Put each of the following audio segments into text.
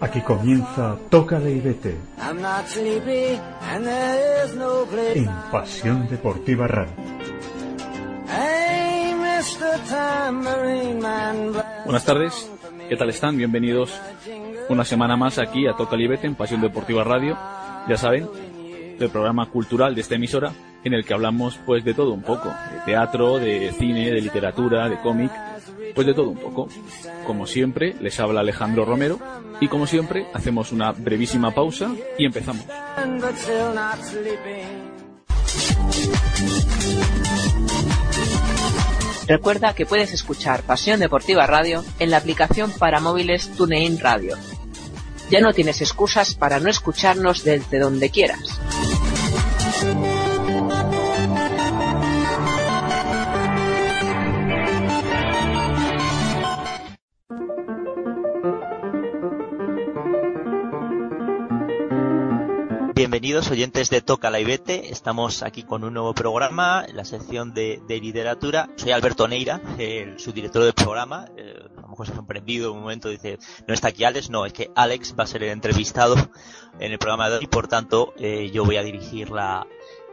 Aquí comienza Toca y. En Pasión Deportiva Radio. Buenas tardes, ¿qué tal están? Bienvenidos una semana más aquí a Toca y en Pasión Deportiva Radio. Ya saben, el programa cultural de esta emisora en el que hablamos pues de todo un poco, de teatro, de cine, de literatura, de cómic, pues de todo un poco. Como siempre, les habla Alejandro Romero y como siempre hacemos una brevísima pausa y empezamos. Recuerda que puedes escuchar Pasión Deportiva Radio en la aplicación para móviles TuneIn Radio. Ya no tienes excusas para no escucharnos desde donde quieras. Bienvenidos oyentes de Toca la Ibete, estamos aquí con un nuevo programa, la sección de, literatura. Soy Alberto Neira, el subdirector del programa. Eh, a lo mejor se ha sorprendido un momento, dice, no está aquí Alex, no, es que Alex va a ser el entrevistado en el programa de hoy y por tanto eh, yo voy a dirigir la,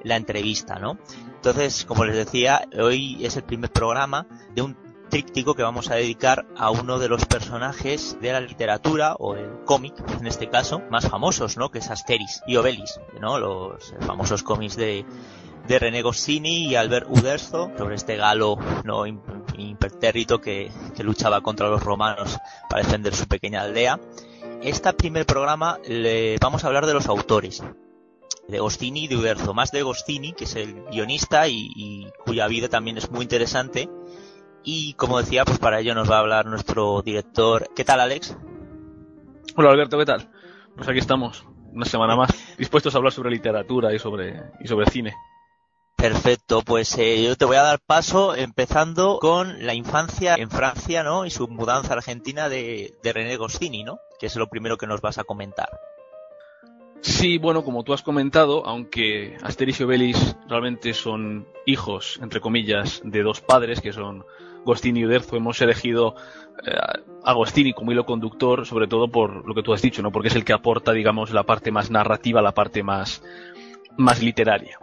la entrevista, ¿no? Entonces, como les decía, hoy es el primer programa de un tríptico que vamos a dedicar a uno de los personajes de la literatura o el cómic, en este caso, más famosos, ¿no? Que es Asteris y Obelis, ¿no? Los famosos cómics de, de René Goscinny y Albert Uderzo sobre este galo no impertérrito que, que luchaba contra los romanos para defender su pequeña aldea. Este primer programa le vamos a hablar de los autores, de Goscinny y de Uderzo, más de Goscinny, que es el guionista y, y, cuya vida también es muy interesante, y como decía, pues para ello nos va a hablar nuestro director. ¿Qué tal, Alex? Hola, Alberto, ¿qué tal? Pues aquí estamos, una semana más, dispuestos a hablar sobre literatura y sobre, y sobre cine. Perfecto, pues eh, yo te voy a dar paso empezando con la infancia en Francia, ¿no? Y su mudanza a Argentina de, de René Goscinny, ¿no? Que es lo primero que nos vas a comentar. Sí, bueno, como tú has comentado, aunque Asterix y Obelix realmente son hijos, entre comillas, de dos padres, que son Gostini y Uderzo, hemos elegido eh, a Gostini como hilo conductor, sobre todo por lo que tú has dicho, ¿no? Porque es el que aporta, digamos, la parte más narrativa, la parte más, más literaria.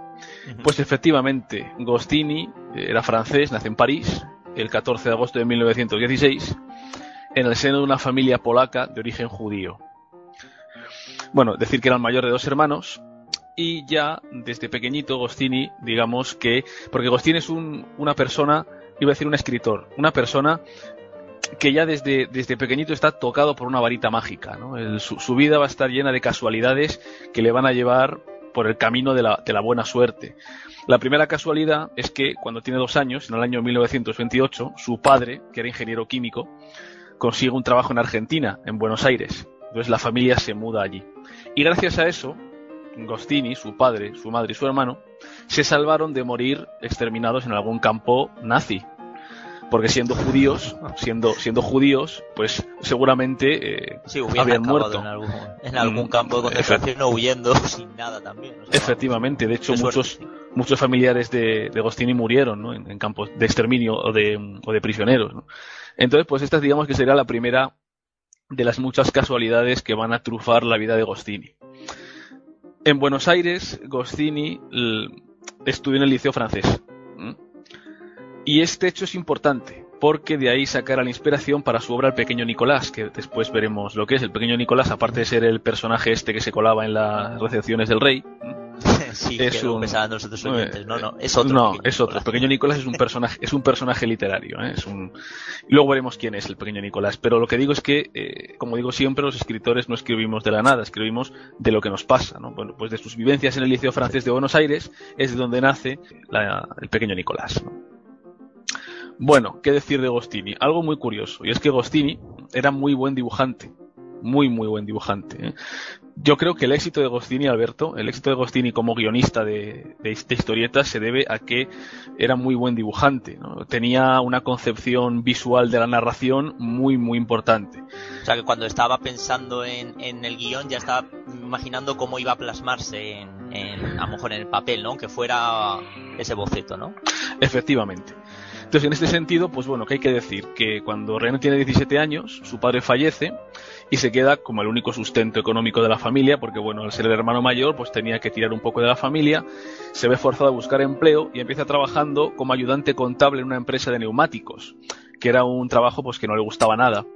Pues efectivamente, Gostini era francés, nace en París, el 14 de agosto de 1916, en el seno de una familia polaca de origen judío. Bueno, decir que era el mayor de dos hermanos, y ya desde pequeñito Gostini, digamos que, porque Gostini es un, una persona iba a decir un escritor, una persona que ya desde, desde pequeñito está tocado por una varita mágica. ¿no? su, vida va a estar llena de casualidades que le van a llevar por el camino de la, de la, buena suerte. La primera casualidad es que cuando tiene dos años, en el año 1928, su padre, que era ingeniero químico, consigue un trabajo en Argentina, en Buenos Aires. Entonces la familia se muda allí. Y gracias a eso, Gostini, su padre, su madre y su hermano, se salvaron de morir exterminados en algún campo nazi. Porque siendo judíos, siendo, siendo judíos, pues seguramente eh, habían muerto. En algún, campo de concentración o huyendo sin nada también. Efectivamente, de hecho muchos, muchos familiares de, de Gostini murieron ¿no? en, campos de exterminio o de, o de prisioneros. Entonces, pues esta digamos que sería la primera de las muchas casualidades que van a trufar la vida de Gostini. En Buenos Aires, Goscinny estudió en el Liceo francés. Y este hecho es importante, porque de ahí sacará la inspiración para su obra El Pequeño Nicolás, que después veremos lo que es. El Pequeño Nicolás, aparte de ser el personaje este que se colaba en las recepciones del rey, sí, es un, nosotros No, no, es otro. No, es otro. El pequeño Nicolás es un personaje, es un personaje literario. ¿eh? Es un... Luego veremos quién es el pequeño Nicolás. Pero lo que digo es que, eh, como digo siempre, los escritores no escribimos de la nada, escribimos de lo que nos pasa. ¿no? Bueno, pues de sus vivencias en el Liceo Francés de Buenos Aires es de donde nace el pequeño Nicolás. Bueno, ¿qué decir de Gostini? Algo muy curioso, y es que Gostini era muy buen dibujante muy muy buen dibujante. ¿eh? Yo creo que el éxito de Gostini, Alberto, el éxito de Gostini como guionista de, de, historietas se debe a que era muy buen dibujante. ¿no? Tenía una concepción visual de la narración muy muy importante. O sea que cuando estaba pensando en, en el guion ya estaba imaginando cómo iba a plasmarse en, en, a lo mejor en el papel, ¿no? Que fuera ese boceto, ¿no? Efectivamente. Entonces, en este sentido, pues bueno, ¿qué hay que decir? Que cuando René tiene 17 años, su padre fallece y se queda como el único sustento económico de la familia, porque bueno, al ser el hermano mayor, pues tenía que tirar un poco de la familia, se ve forzado a buscar empleo y empieza trabajando como ayudante contable en una empresa de neumáticos, que era un trabajo pues que no le gustaba nada.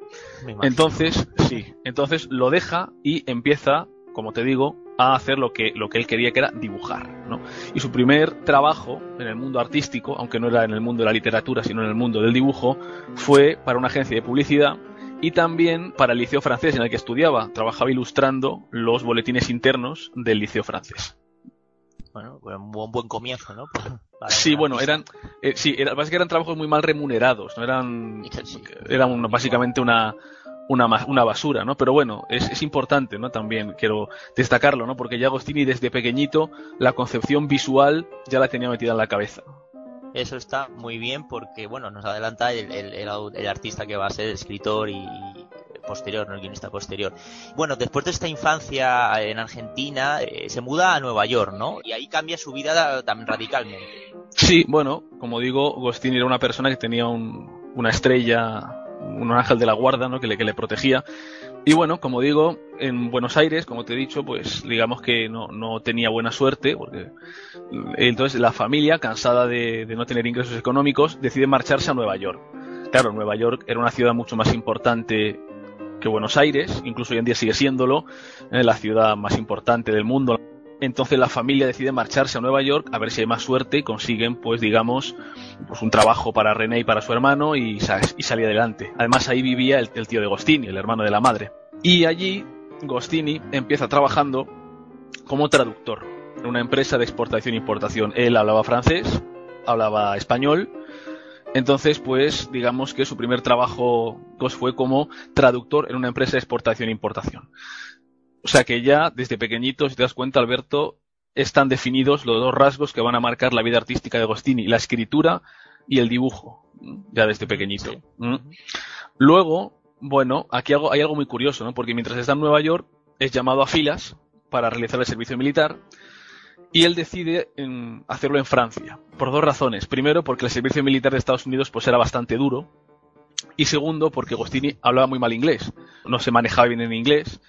Entonces, sí, entonces lo deja y empieza, como te digo, a hacer lo que, lo que él quería, que era dibujar. ¿no? Y su primer trabajo en el mundo artístico, aunque no era en el mundo de la literatura, sino en el mundo del dibujo, fue para una agencia de publicidad y también para el liceo francés en el que estudiaba. Trabajaba ilustrando los boletines internos del liceo francés. Bueno, un buen, buen comienzo, ¿no? sí, bueno, eran, eh, sí, era, básicamente eran trabajos muy mal remunerados, ¿no? Eran, eran básicamente una, una, una basura, ¿no? Pero bueno, es, es, importante, ¿no? También quiero destacarlo, ¿no? Porque ya Agostini desde pequeñito la concepción visual ya la tenía metida en la cabeza. Eso está muy bien porque, bueno, nos adelanta el, el, el, artista que va a ser escritor y, posterior, no el guionista posterior. Bueno, después de esta infancia en Argentina, eh, se muda a Nueva York, ¿no? Y ahí cambia su vida tan radicalmente. Sí, bueno, como digo, Agostini era una persona que tenía un, una estrella un ángel de la guarda ¿no? que, le, protegía. Y bueno, como digo, en Buenos Aires, como te he dicho, pues digamos que no, no tenía buena suerte, porque entonces la familia, cansada de, de, no tener ingresos económicos, decide marcharse a Nueva York. Claro, Nueva York era una ciudad mucho más importante que Buenos Aires, incluso hoy en día sigue siéndolo, eh, la ciudad más importante del mundo. Entonces la familia decide marcharse a Nueva York a ver si hay más suerte y consiguen, pues digamos, pues un trabajo para René y para su hermano y, y salir adelante. Además ahí vivía el, el, tío de Gostini, el hermano de la madre. Y allí Gostini empieza trabajando como traductor en una empresa de exportación e importación. Él hablaba francés, hablaba español. Entonces, pues, digamos que su primer trabajo pues, fue como traductor en una empresa de exportación e importación. O sea que ya desde pequeñito, si te das cuenta, Alberto, están definidos los dos rasgos que van a marcar la vida artística de Agostini, la escritura y el dibujo, ya desde pequeñito. Sí. ¿Mm? Luego, bueno, aquí hay algo muy curioso, ¿no? Porque mientras está en Nueva York, es llamado a filas para realizar el servicio militar y él decide en hacerlo en Francia, por dos razones. Primero, porque el servicio militar de Estados Unidos pues era bastante duro y segundo, porque Agostini hablaba muy mal inglés, no se manejaba bien en inglés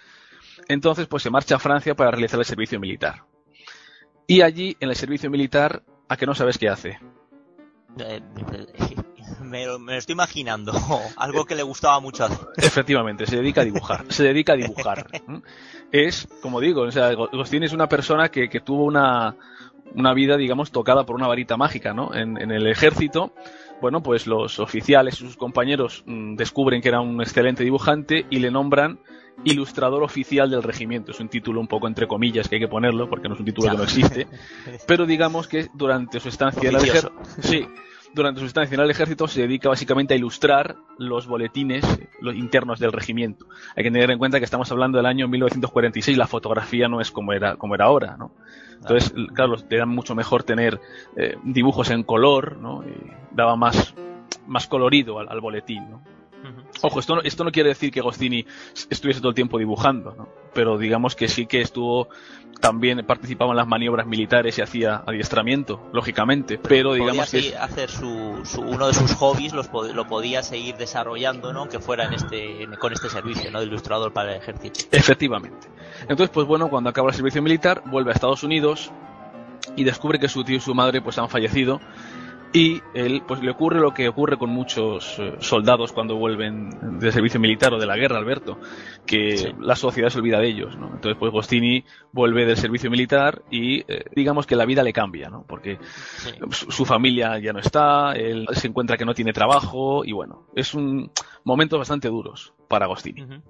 entonces, pues se marcha a Francia para realizar el servicio militar. Y allí, en el servicio militar, ¿a que no sabes qué hace? Eh, me, lo, me, lo, estoy imaginando. Algo que le gustaba mucho hacer. Efectivamente, se dedica a dibujar. Se dedica a dibujar. Es, como digo, o sea, Agostín es una persona que, que tuvo una, una, vida, digamos, tocada por una varita mágica, ¿no? En, en el ejército, bueno, pues los oficiales y sus compañeros mmm, descubren que era un excelente dibujante y le nombran ilustrador oficial del regimiento. Es un título un poco entre comillas que hay que ponerlo porque no es un título ya. que no existe. Pero digamos que durante su estancia en el ejército, sí, durante su estancia en el ejército se dedica básicamente a ilustrar los boletines los internos del regimiento. Hay que tener en cuenta que estamos hablando del año 1946, la fotografía no es como era, como era ahora, ¿no? Entonces, claro, era mucho mejor tener eh, dibujos en color, ¿no? Y daba más, más colorido al, al boletín, ¿no? Ojo, esto no, esto no quiere decir que Agostini estuviese todo el tiempo dibujando, ¿no? pero digamos que sí que estuvo, también participaba en las maniobras militares y hacía adiestramiento, lógicamente, pero, pero digamos que... hacer su, su, uno de sus hobbies los, lo podía seguir desarrollando, ¿no? aunque fuera en este, con este servicio ¿no? de ilustrador para el ejército. Efectivamente. Entonces, pues bueno, cuando acaba el servicio militar, vuelve a Estados Unidos y descubre que su tío y su madre pues han fallecido y él pues le ocurre lo que ocurre con muchos eh, soldados cuando vuelven del servicio militar o de la guerra, Alberto, que sí. la sociedad se olvida de ellos, ¿no? Entonces pues Gostini vuelve del servicio militar y eh, digamos que la vida le cambia, ¿no? Porque sí. su, su, familia ya no está, él se encuentra que no tiene trabajo y bueno, es un momentos bastante duros para Gostini. Uh -huh.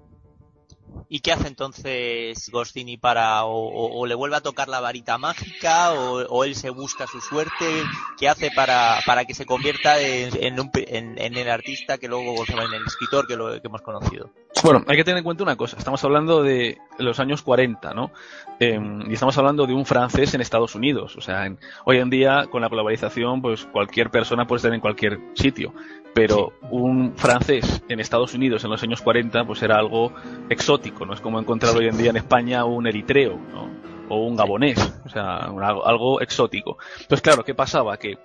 ¿Y qué hace entonces Gostini para o, o, o, le vuelve a tocar la varita mágica o, o, él se busca su suerte? ¿Qué hace para, para que se convierta en, en, un, en, en el artista que luego en el escritor que, lo, que hemos conocido? Bueno, hay que tener en cuenta una cosa. Estamos hablando de los años 40, ¿no? Eh, y estamos hablando de un francés en Estados Unidos. O sea, en, hoy en día, con la globalización, pues cualquier persona puede estar en cualquier sitio. Pero sí. un francés en Estados Unidos en los años 40, pues era algo exótico. No es como encontrar hoy en día en España un eritreo, ¿no? O un gabonés. O sea, algo, algo exótico. Entonces, claro, ¿qué pasaba? Que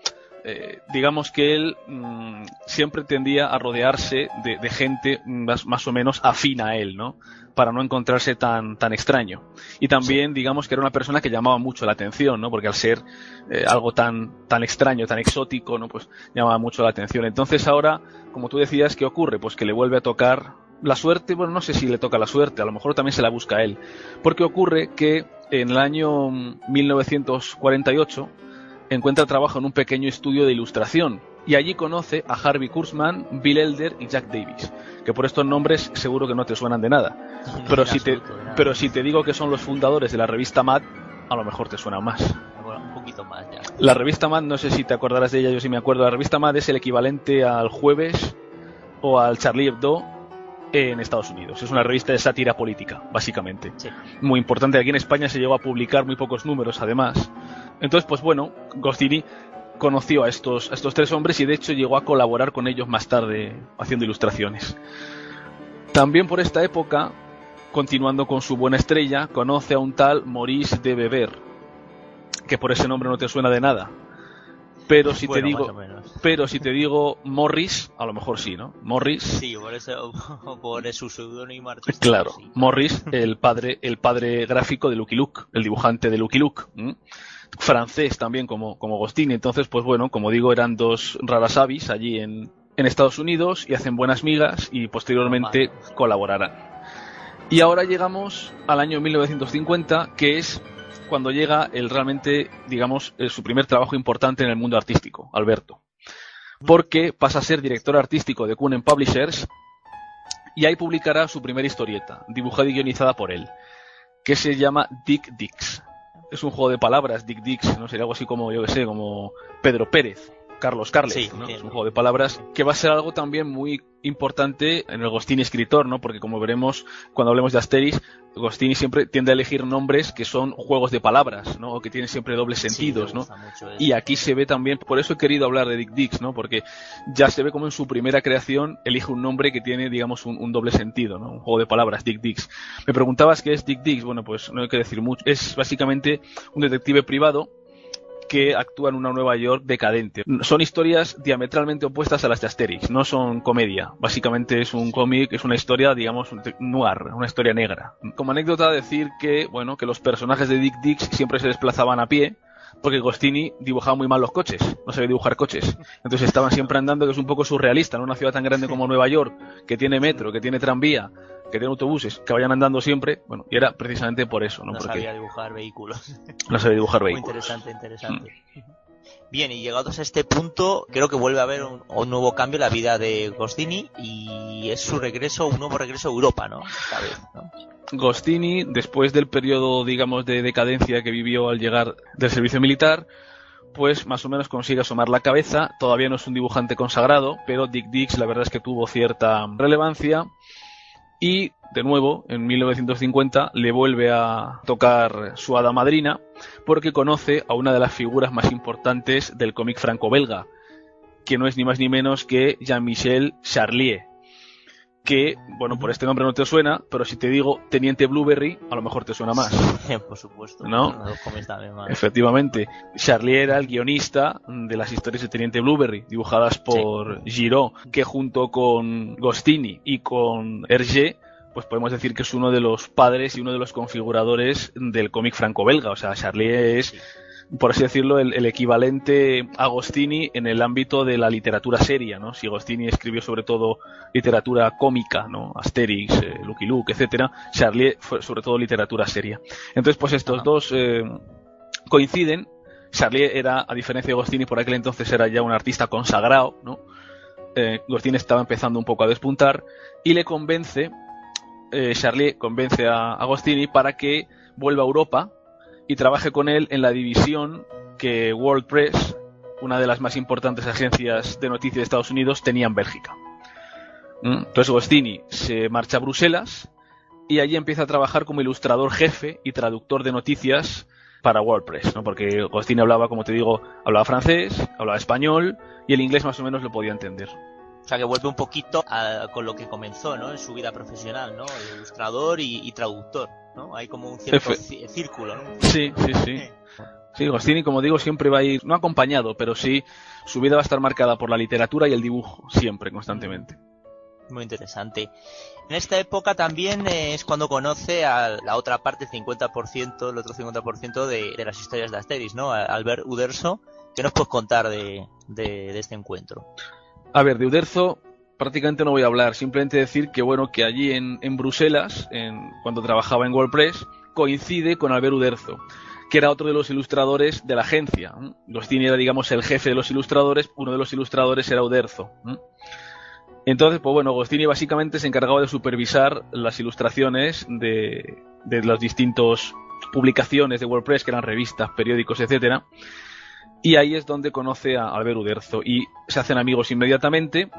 eh, digamos que él mm, siempre tendía a rodearse de, gente más, más, o menos afín a él, ¿no? Para no encontrarse tan, tan extraño. Y también, digamos que era una persona que llamaba mucho la atención, ¿no? Porque al ser eh, algo tan, tan extraño, tan exótico, ¿no? Pues llamaba mucho la atención. Entonces ahora, como tú decías, ¿qué ocurre? Pues que le vuelve a tocar la suerte, bueno, no sé si le toca la suerte, a lo mejor también se la busca a él. Porque ocurre que en el año 1948 encuentra trabajo en un pequeño estudio de ilustración y allí conoce a Harvey Kurtzman, Bill Elder y Jack Davis, que por estos nombres seguro que no te suenan de nada. pero, si te, pero si te digo que son los fundadores de la revista Mad, a lo mejor te suena más. un poquito más ya. La revista Mad, no sé si te acordarás de ella, yo sí me acuerdo. La revista Mad es el equivalente al Jueves o al Charlie Hebdo en Estados Unidos. Es una revista de sátira política, básicamente. Muy importante. Aquí en España se llegó a publicar muy pocos números, además. Entonces, pues bueno, Gostini conoció a estos, a estos tres hombres y de hecho llegó a colaborar con ellos más tarde haciendo ilustraciones. También por esta época, continuando con su buena estrella, conoce a un tal Maurice de Beber, que por ese nombre no te suena de nada. Pero si te digo, pero si te digo Morris, a lo mejor sí, ¿no? Morris. Sí, por eso, por su seudónimo Claro, Morris, el padre, el padre gráfico de Lucky Luke, el dibujante de Lucky Luke. Francés también como, como Gostini. Entonces, pues bueno, como digo, eran dos raras avis allí en, en Estados Unidos y hacen buenas migas y posteriormente colaborarán. Y ahora llegamos al año 1950, que es cuando llega el realmente, digamos, su primer trabajo importante en el mundo artístico, Alberto. Porque pasa a ser director artístico de Kuhn Publishers y ahí publicará su primera historieta, dibujada y guionizada por él, que se llama Dick Dix. Es un juego de palabras, Dick Dix, ¿no? Sería algo así como, yo que sé, como Pedro Pérez, Carlos Carles, Es un juego de palabras que va a ser algo también muy importante en el Gostini escritor, ¿no? Porque como veremos cuando hablemos de Asteris, Gostini siempre tiende a elegir nombres que son juegos de palabras, ¿no? O que tienen siempre dobles sentidos, ¿no? Y aquí se ve también, por eso he querido hablar de Dick Dix, ¿no? Porque ya se ve como en su primera creación elige un nombre que tiene, digamos, un, doble sentido, ¿no? Un juego de palabras, Dick Dix. Me preguntabas qué es Dick Dix, bueno, pues no hay que decir mucho. Es básicamente un detective privado que actúa en una Nueva York decadente. Son historias diametralmente opuestas a las de Asterix, no son comedia. Básicamente es un cómic, es una historia, digamos, noir, una historia negra. Como anécdota decir que, bueno, que los personajes de Dick Dix siempre se desplazaban a pie, porque Gostini dibujaba muy mal los coches, no sabía dibujar coches. Entonces estaban siempre andando, que es un poco surrealista, en una ciudad tan grande como Nueva York, que tiene metro, que tiene tranvía, que tiene autobuses, que vayan andando siempre, bueno, y era precisamente por eso, ¿no? No sabía dibujar vehículos. No sabía dibujar vehículos. Muy interesante, interesante. Mm. Bien, y llegados a este punto, creo que vuelve a haber un, nuevo cambio en la vida de Gostini y es su regreso, un nuevo regreso a Europa, ¿no? Esta vez, ¿no? Gostini, después del periodo, digamos, de decadencia que vivió al llegar del servicio militar, pues más o menos consigue asomar la cabeza. Todavía no es un dibujante consagrado, pero Dick Dix la verdad es que tuvo cierta relevancia. Y de nuevo, en 1950, le vuelve a tocar su hada madrina porque conoce a una de las figuras más importantes del cómic franco-belga, que no es ni más ni menos que Jean-Michel Charlier, que, bueno, por este nombre no te suena, pero si te digo Teniente Blueberry, a lo mejor te suena más. por supuesto. ¿No? Efectivamente. Charlie era el guionista de las historias de Teniente Blueberry, dibujadas por Giraud, que junto con Gostini y con Hergé, pues podemos decir que es uno de los padres y uno de los configuradores del cómic franco-belga. O sea, Charlie es por así decirlo, el, equivalente Agostini en el ámbito de la literatura seria, ¿no? Si Agostini escribió sobre todo literatura cómica, ¿no? Asterix, eh, Lucky Luke, etcétera, Charlie fue sobre todo literatura seria. Entonces, pues estos dos eh, coinciden. Charlie era, a diferencia de Agostini, por aquel entonces era ya un artista consagrado, ¿no? Eh, Agostini estaba empezando un poco a despuntar y le convence, eh, Charlie convence a Agostini para que vuelva a Europa y trabaje con él en la división que World Press, una de las más importantes agencias de noticias de Estados Unidos, tenía en Bélgica. ¿Mm? Entonces Gostini se marcha a Bruselas y allí empieza a trabajar como ilustrador jefe y traductor de noticias para WordPress, ¿no? porque Gostini hablaba, como te digo, hablaba francés, hablaba español y el inglés más o menos lo podía entender. O sea, que vuelve un poquito con lo que comenzó, ¿no? En su vida profesional, ¿no? ilustrador y traductor. ¿no? Hay como un cierto círculo, ¿no? Sí, sí, sí. Sí, Gostini, como digo, siempre va a ir, no acompañado, pero sí, su vida va a estar marcada por la literatura y el dibujo, siempre, constantemente. Muy interesante. En esta época también eh, es cuando conoce a la otra parte, 50%, el otro 50% de, de las historias de Asterix, ¿no? A Albert Uderzo. ¿Qué nos puedes contar de, de, este encuentro? A ver, de Uderzo prácticamente no voy a hablar, simplemente decir que bueno, que allí en, Bruselas, en, cuando trabajaba en WordPress, coincide con Albert Uderzo, que era otro de los ilustradores de la agencia. Gostini era, digamos, el jefe de los ilustradores, uno de los ilustradores era Uderzo. Entonces, pues bueno, Gostini básicamente se encargaba de supervisar las ilustraciones de, de las distintas publicaciones de WordPress, que eran revistas, periódicos, etcétera. Y ahí es donde conoce a Albert Uderzo y se hacen amigos inmediatamente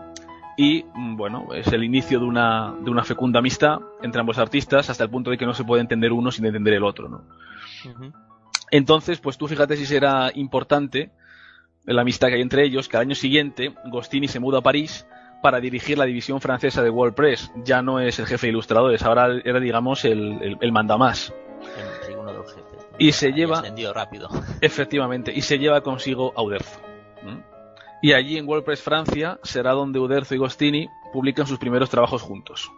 y mm, bueno, es el inicio de una, de una fecunda amistad entre ambos artistas hasta el punto de que no se puede entender uno sin entender el otro, ¿no? Entonces, pues tú fíjate si será importante la amistad que hay entre ellos, que al año siguiente Gostini se muda a París para dirigir la división francesa de WordPress. Ya no es el jefe de ilustradores, ahora era, digamos, el, el, mandamás. Y se lleva. rápido. Efectivamente, y se lleva consigo a Uderzo. Y allí en WordPress Francia será donde Uderzo y Gostini publican sus primeros trabajos juntos.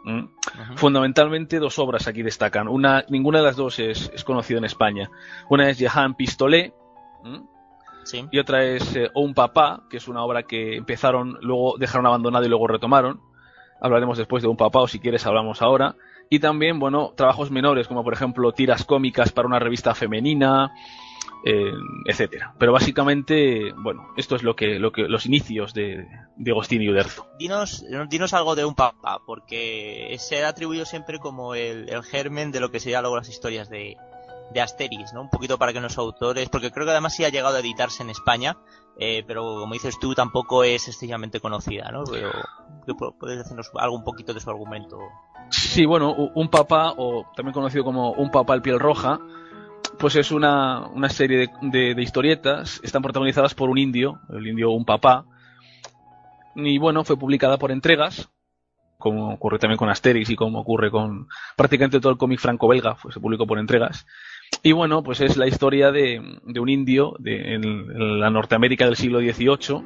Fundamentalmente dos obras aquí destacan. Una, ninguna de las dos es, conocida en España. Una es Jehan Pistolet, y otra es eh, Un Papá, que es una obra que empezaron, luego dejaron abandonada y luego retomaron. Hablaremos después de Un Papá o si quieres hablamos ahora. Y también, bueno, trabajos menores como por ejemplo tiras cómicas para una revista femenina, eh, etcétera. Pero básicamente, bueno, esto es lo que, lo que los inicios de, de Agostini y Uderzo. Dinos, dinos algo de un papá, porque se ha atribuido siempre como el, el germen de lo que serían luego las historias de, de Asterix, ¿no? Un poquito para que los autores, porque creo que además sí ha llegado a editarse en España, eh, pero como dices tú, tampoco es estrictamente conocida, ¿no? Pero, ¿Puedes decirnos algo un poquito de su argumento? Sí, bueno, un papá, o también conocido como un papá al piel roja, pues es una, una serie de, de, historietas, están protagonizadas por un indio, el indio un papá, y bueno, fue publicada por entregas, como ocurre también con Asterix y como ocurre con prácticamente todo el cómic franco-belga, pues se publicó por entregas. Y bueno, pues es la historia de, un indio de, en, la Norteamérica del siglo XVIII.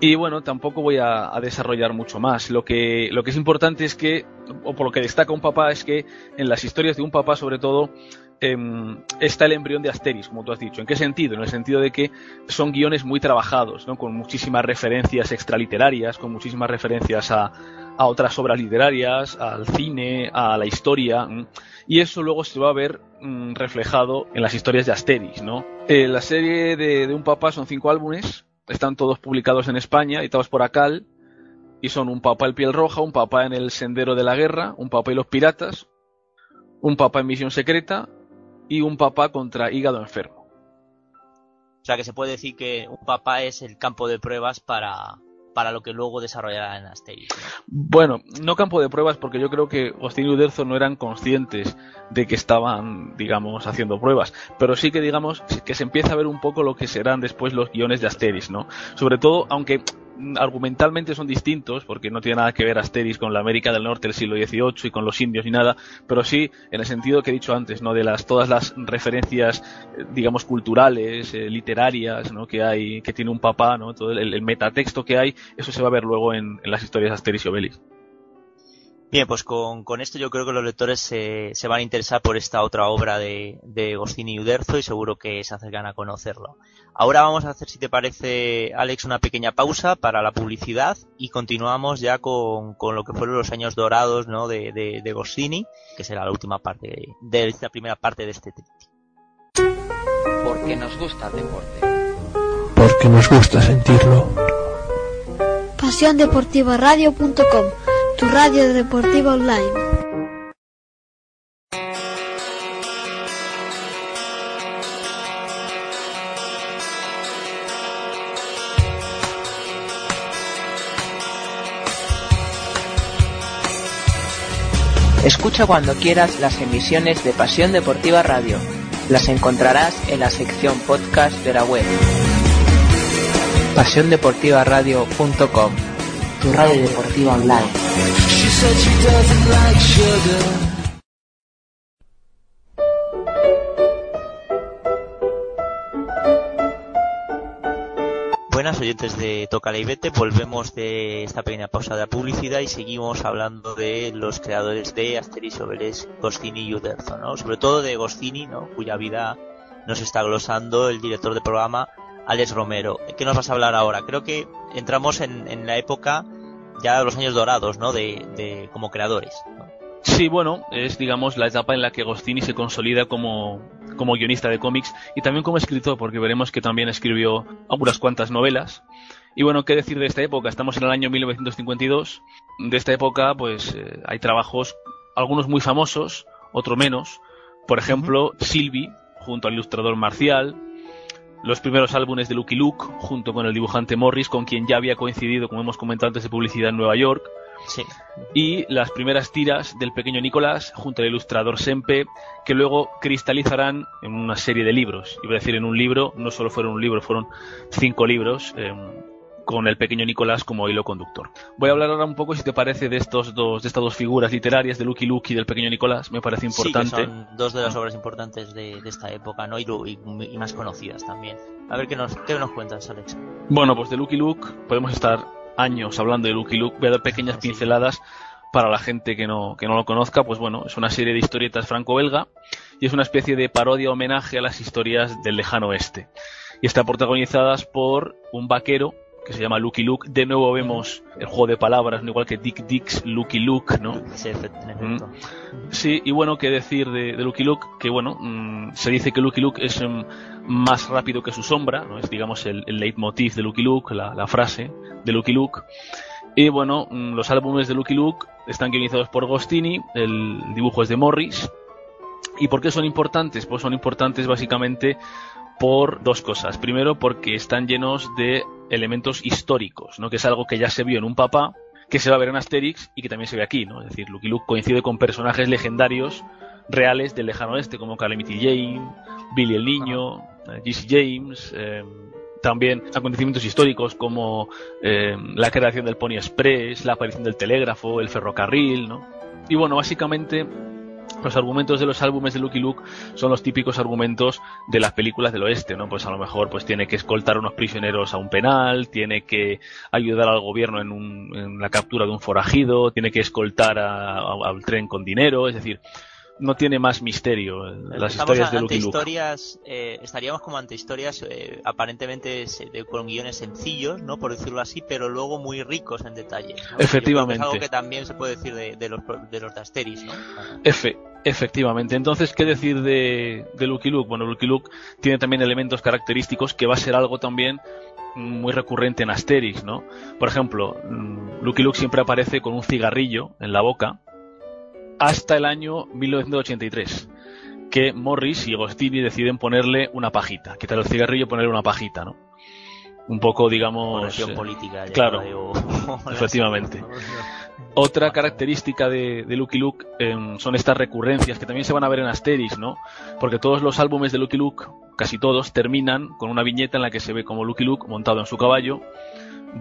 Y bueno, tampoco voy a, desarrollar mucho más. Lo que, lo que es importante es que, o por lo que destaca un papá, es que en las historias de un papá, sobre todo, em, está el embrión de Asteris, como tú has dicho. ¿En qué sentido? En el sentido de que son guiones muy trabajados, ¿no? con muchísimas referencias extraliterarias, con muchísimas referencias a, otras obras literarias, al cine, a la historia, y eso luego se va a ver mm, reflejado en las historias de Asterix, ¿no? Eh, la serie de, Un Papá son cinco álbumes, están todos publicados en España, editados por Acal, y son Un Papá el Piel Roja, Un Papá en el Sendero de la Guerra, Un Papá y los Piratas, Un Papá en Misión Secreta, y Un Papá contra Hígado Enfermo. O sea que se puede decir que un papá es el campo de pruebas para, para lo que luego desarrollará en Asterix. Bueno, no campo de pruebas porque yo creo que Austin y Uderzo no eran conscientes de que estaban, digamos, haciendo pruebas, pero sí que digamos que se empieza a ver un poco lo que serán después los guiones de Asterix, ¿no? Sobre todo, aunque argumentalmente son distintos, porque no tiene nada que ver Asteris con la América del Norte del siglo XVIII y con los indios ni nada, pero sí en el sentido que he dicho antes, ¿no? De las, todas las referencias, eh, digamos, culturales, eh, literarias, ¿no? Que hay, que tiene un papá, ¿no? Todo el, metatexto que hay, eso se va a ver luego en, las historias de Asteris y Obelix. Bien, pues con, esto yo creo que los lectores se, van a interesar por esta otra obra de, de Gostini y Uderzo y seguro que se acercan a conocerlo. Ahora vamos a hacer, si te parece, Alex, una pequeña pausa para la publicidad y continuamos ya con, lo que fueron los años dorados ¿no? de, de, Gostini, que será la última parte de, esta primera parte de este tríptico. Porque nos gusta el deporte. Porque nos gusta sentirlo. PasiónDeportivaRadio.com tu radio deportiva online. Escucha cuando quieras las emisiones de Pasión Deportiva Radio. Las encontrarás en la sección podcast de la web pasiondeportivaradio.com, tu radio deportiva online. Buenas oyentes de Toca y Vete, volvemos de esta pequeña pausa de la publicidad y seguimos hablando de los creadores de Asterix, Obelix, Gostini y Uderzo, ¿no? Sobre todo de Gostini, ¿no? Cuya vida nos está glosando el director de programa Alex Romero. ¿Qué nos vas a hablar ahora? Creo que entramos en, la época ya de los años dorados, ¿no? De, como creadores. Sí, bueno, es digamos la etapa en la que Gostini se consolida como, como guionista de cómics y también como escritor, porque veremos que también escribió unas cuantas novelas. Y bueno, ¿qué decir de esta época? Estamos en el año 1952. De esta época, pues eh, hay trabajos, algunos muy famosos, otros menos. Por ejemplo, Sylvie, junto al ilustrador Marcial, los primeros álbumes de Lucky Luke, junto con el dibujante Morris, con quien ya había coincidido, como hemos comentado antes, de publicidad en Nueva York. Sí. Y las primeras tiras del pequeño Nicolás, junto al ilustrador Sempe, que luego cristalizarán en una serie de libros. Iba a decir en un libro, no solo fueron un libro, fueron cinco libros. Eh, con el pequeño Nicolás como hilo conductor. Voy a hablar ahora un poco, si te parece, de estos dos, de estas dos figuras literarias, de Lucky Luke y del pequeño Nicolás. Me parece importante. Sí, son dos de las obras importantes de, esta época, ¿no? Y, y, más conocidas también. A ver qué nos, qué nos cuentas, Alex. Bueno, pues de Lucky Luke podemos estar años hablando de Lucky Luke. Voy a dar pequeñas pinceladas para la gente que no, que no lo conozca, pues bueno, es una serie de historietas franco-belga y es una especie de parodia homenaje a las historias del lejano oeste. Y está protagonizadas por un vaquero que se llama Lucky Luke. De nuevo vemos el juego de palabras, ¿no? igual que Dick Dix, Lucky Luke, ¿no? Sí, mm. sí y bueno, qué decir de, Lucky Luke, que bueno, mm, se dice que Lucky Luke es mm, más rápido que su sombra, ¿no? Es digamos el, leitmotiv de Lucky Luke, la, frase de Lucky Luke. Y bueno, los álbumes de Lucky Luke están guionizados por Gostini, el dibujo es de Morris. ¿Y por qué son importantes? Pues son importantes básicamente por dos cosas. Primero, porque están llenos de elementos históricos, ¿no? Que es algo que ya se vio en un papá, que se va a ver en Asterix y que también se ve aquí, ¿no? Es decir, Lucky Luke coincide con personajes legendarios reales del lejano oeste, como Calamity Jane, Billy el Niño, eh, Jesse James, eh, también acontecimientos históricos como eh, la creación del Pony Express, la aparición del telégrafo, el ferrocarril, ¿no? Y bueno, básicamente los argumentos de los álbumes de Lucky Luke son los típicos argumentos de las películas del oeste, ¿no? Pues a lo mejor pues tiene que escoltar a unos prisioneros a un penal, tiene que ayudar al gobierno en, la captura de un forajido, tiene que escoltar al tren con dinero, es decir, no tiene más misterio las historias de Lucky Luke. Historias, eh, estaríamos como ante historias eh, aparentemente con guiones sencillos, ¿no? Por decirlo así, pero luego muy ricos en detalles. Efectivamente. Es algo que también se puede decir de, los, de los de Asteris, ¿no? efectivamente. Entonces, ¿qué decir de, de Lucky Luke? Bueno, Lucky Luke tiene también elementos característicos que va a ser algo también muy recurrente en Asterix, ¿no? Por ejemplo, mm, Lucky Luke siempre aparece con un cigarrillo en la boca, hasta el año 1983 que Morris y Agostini deciden ponerle una pajita, quitar el cigarrillo y ponerle una pajita, ¿no? Un poco, digamos... Eh, política. Claro, efectivamente. Otra característica de, Lucky Luke em, son estas recurrencias que también se van a ver en Asterix, ¿no? Porque todos los álbumes de Lucky Luke, casi todos, terminan con una viñeta en la que se ve como Lucky Luke montado en su caballo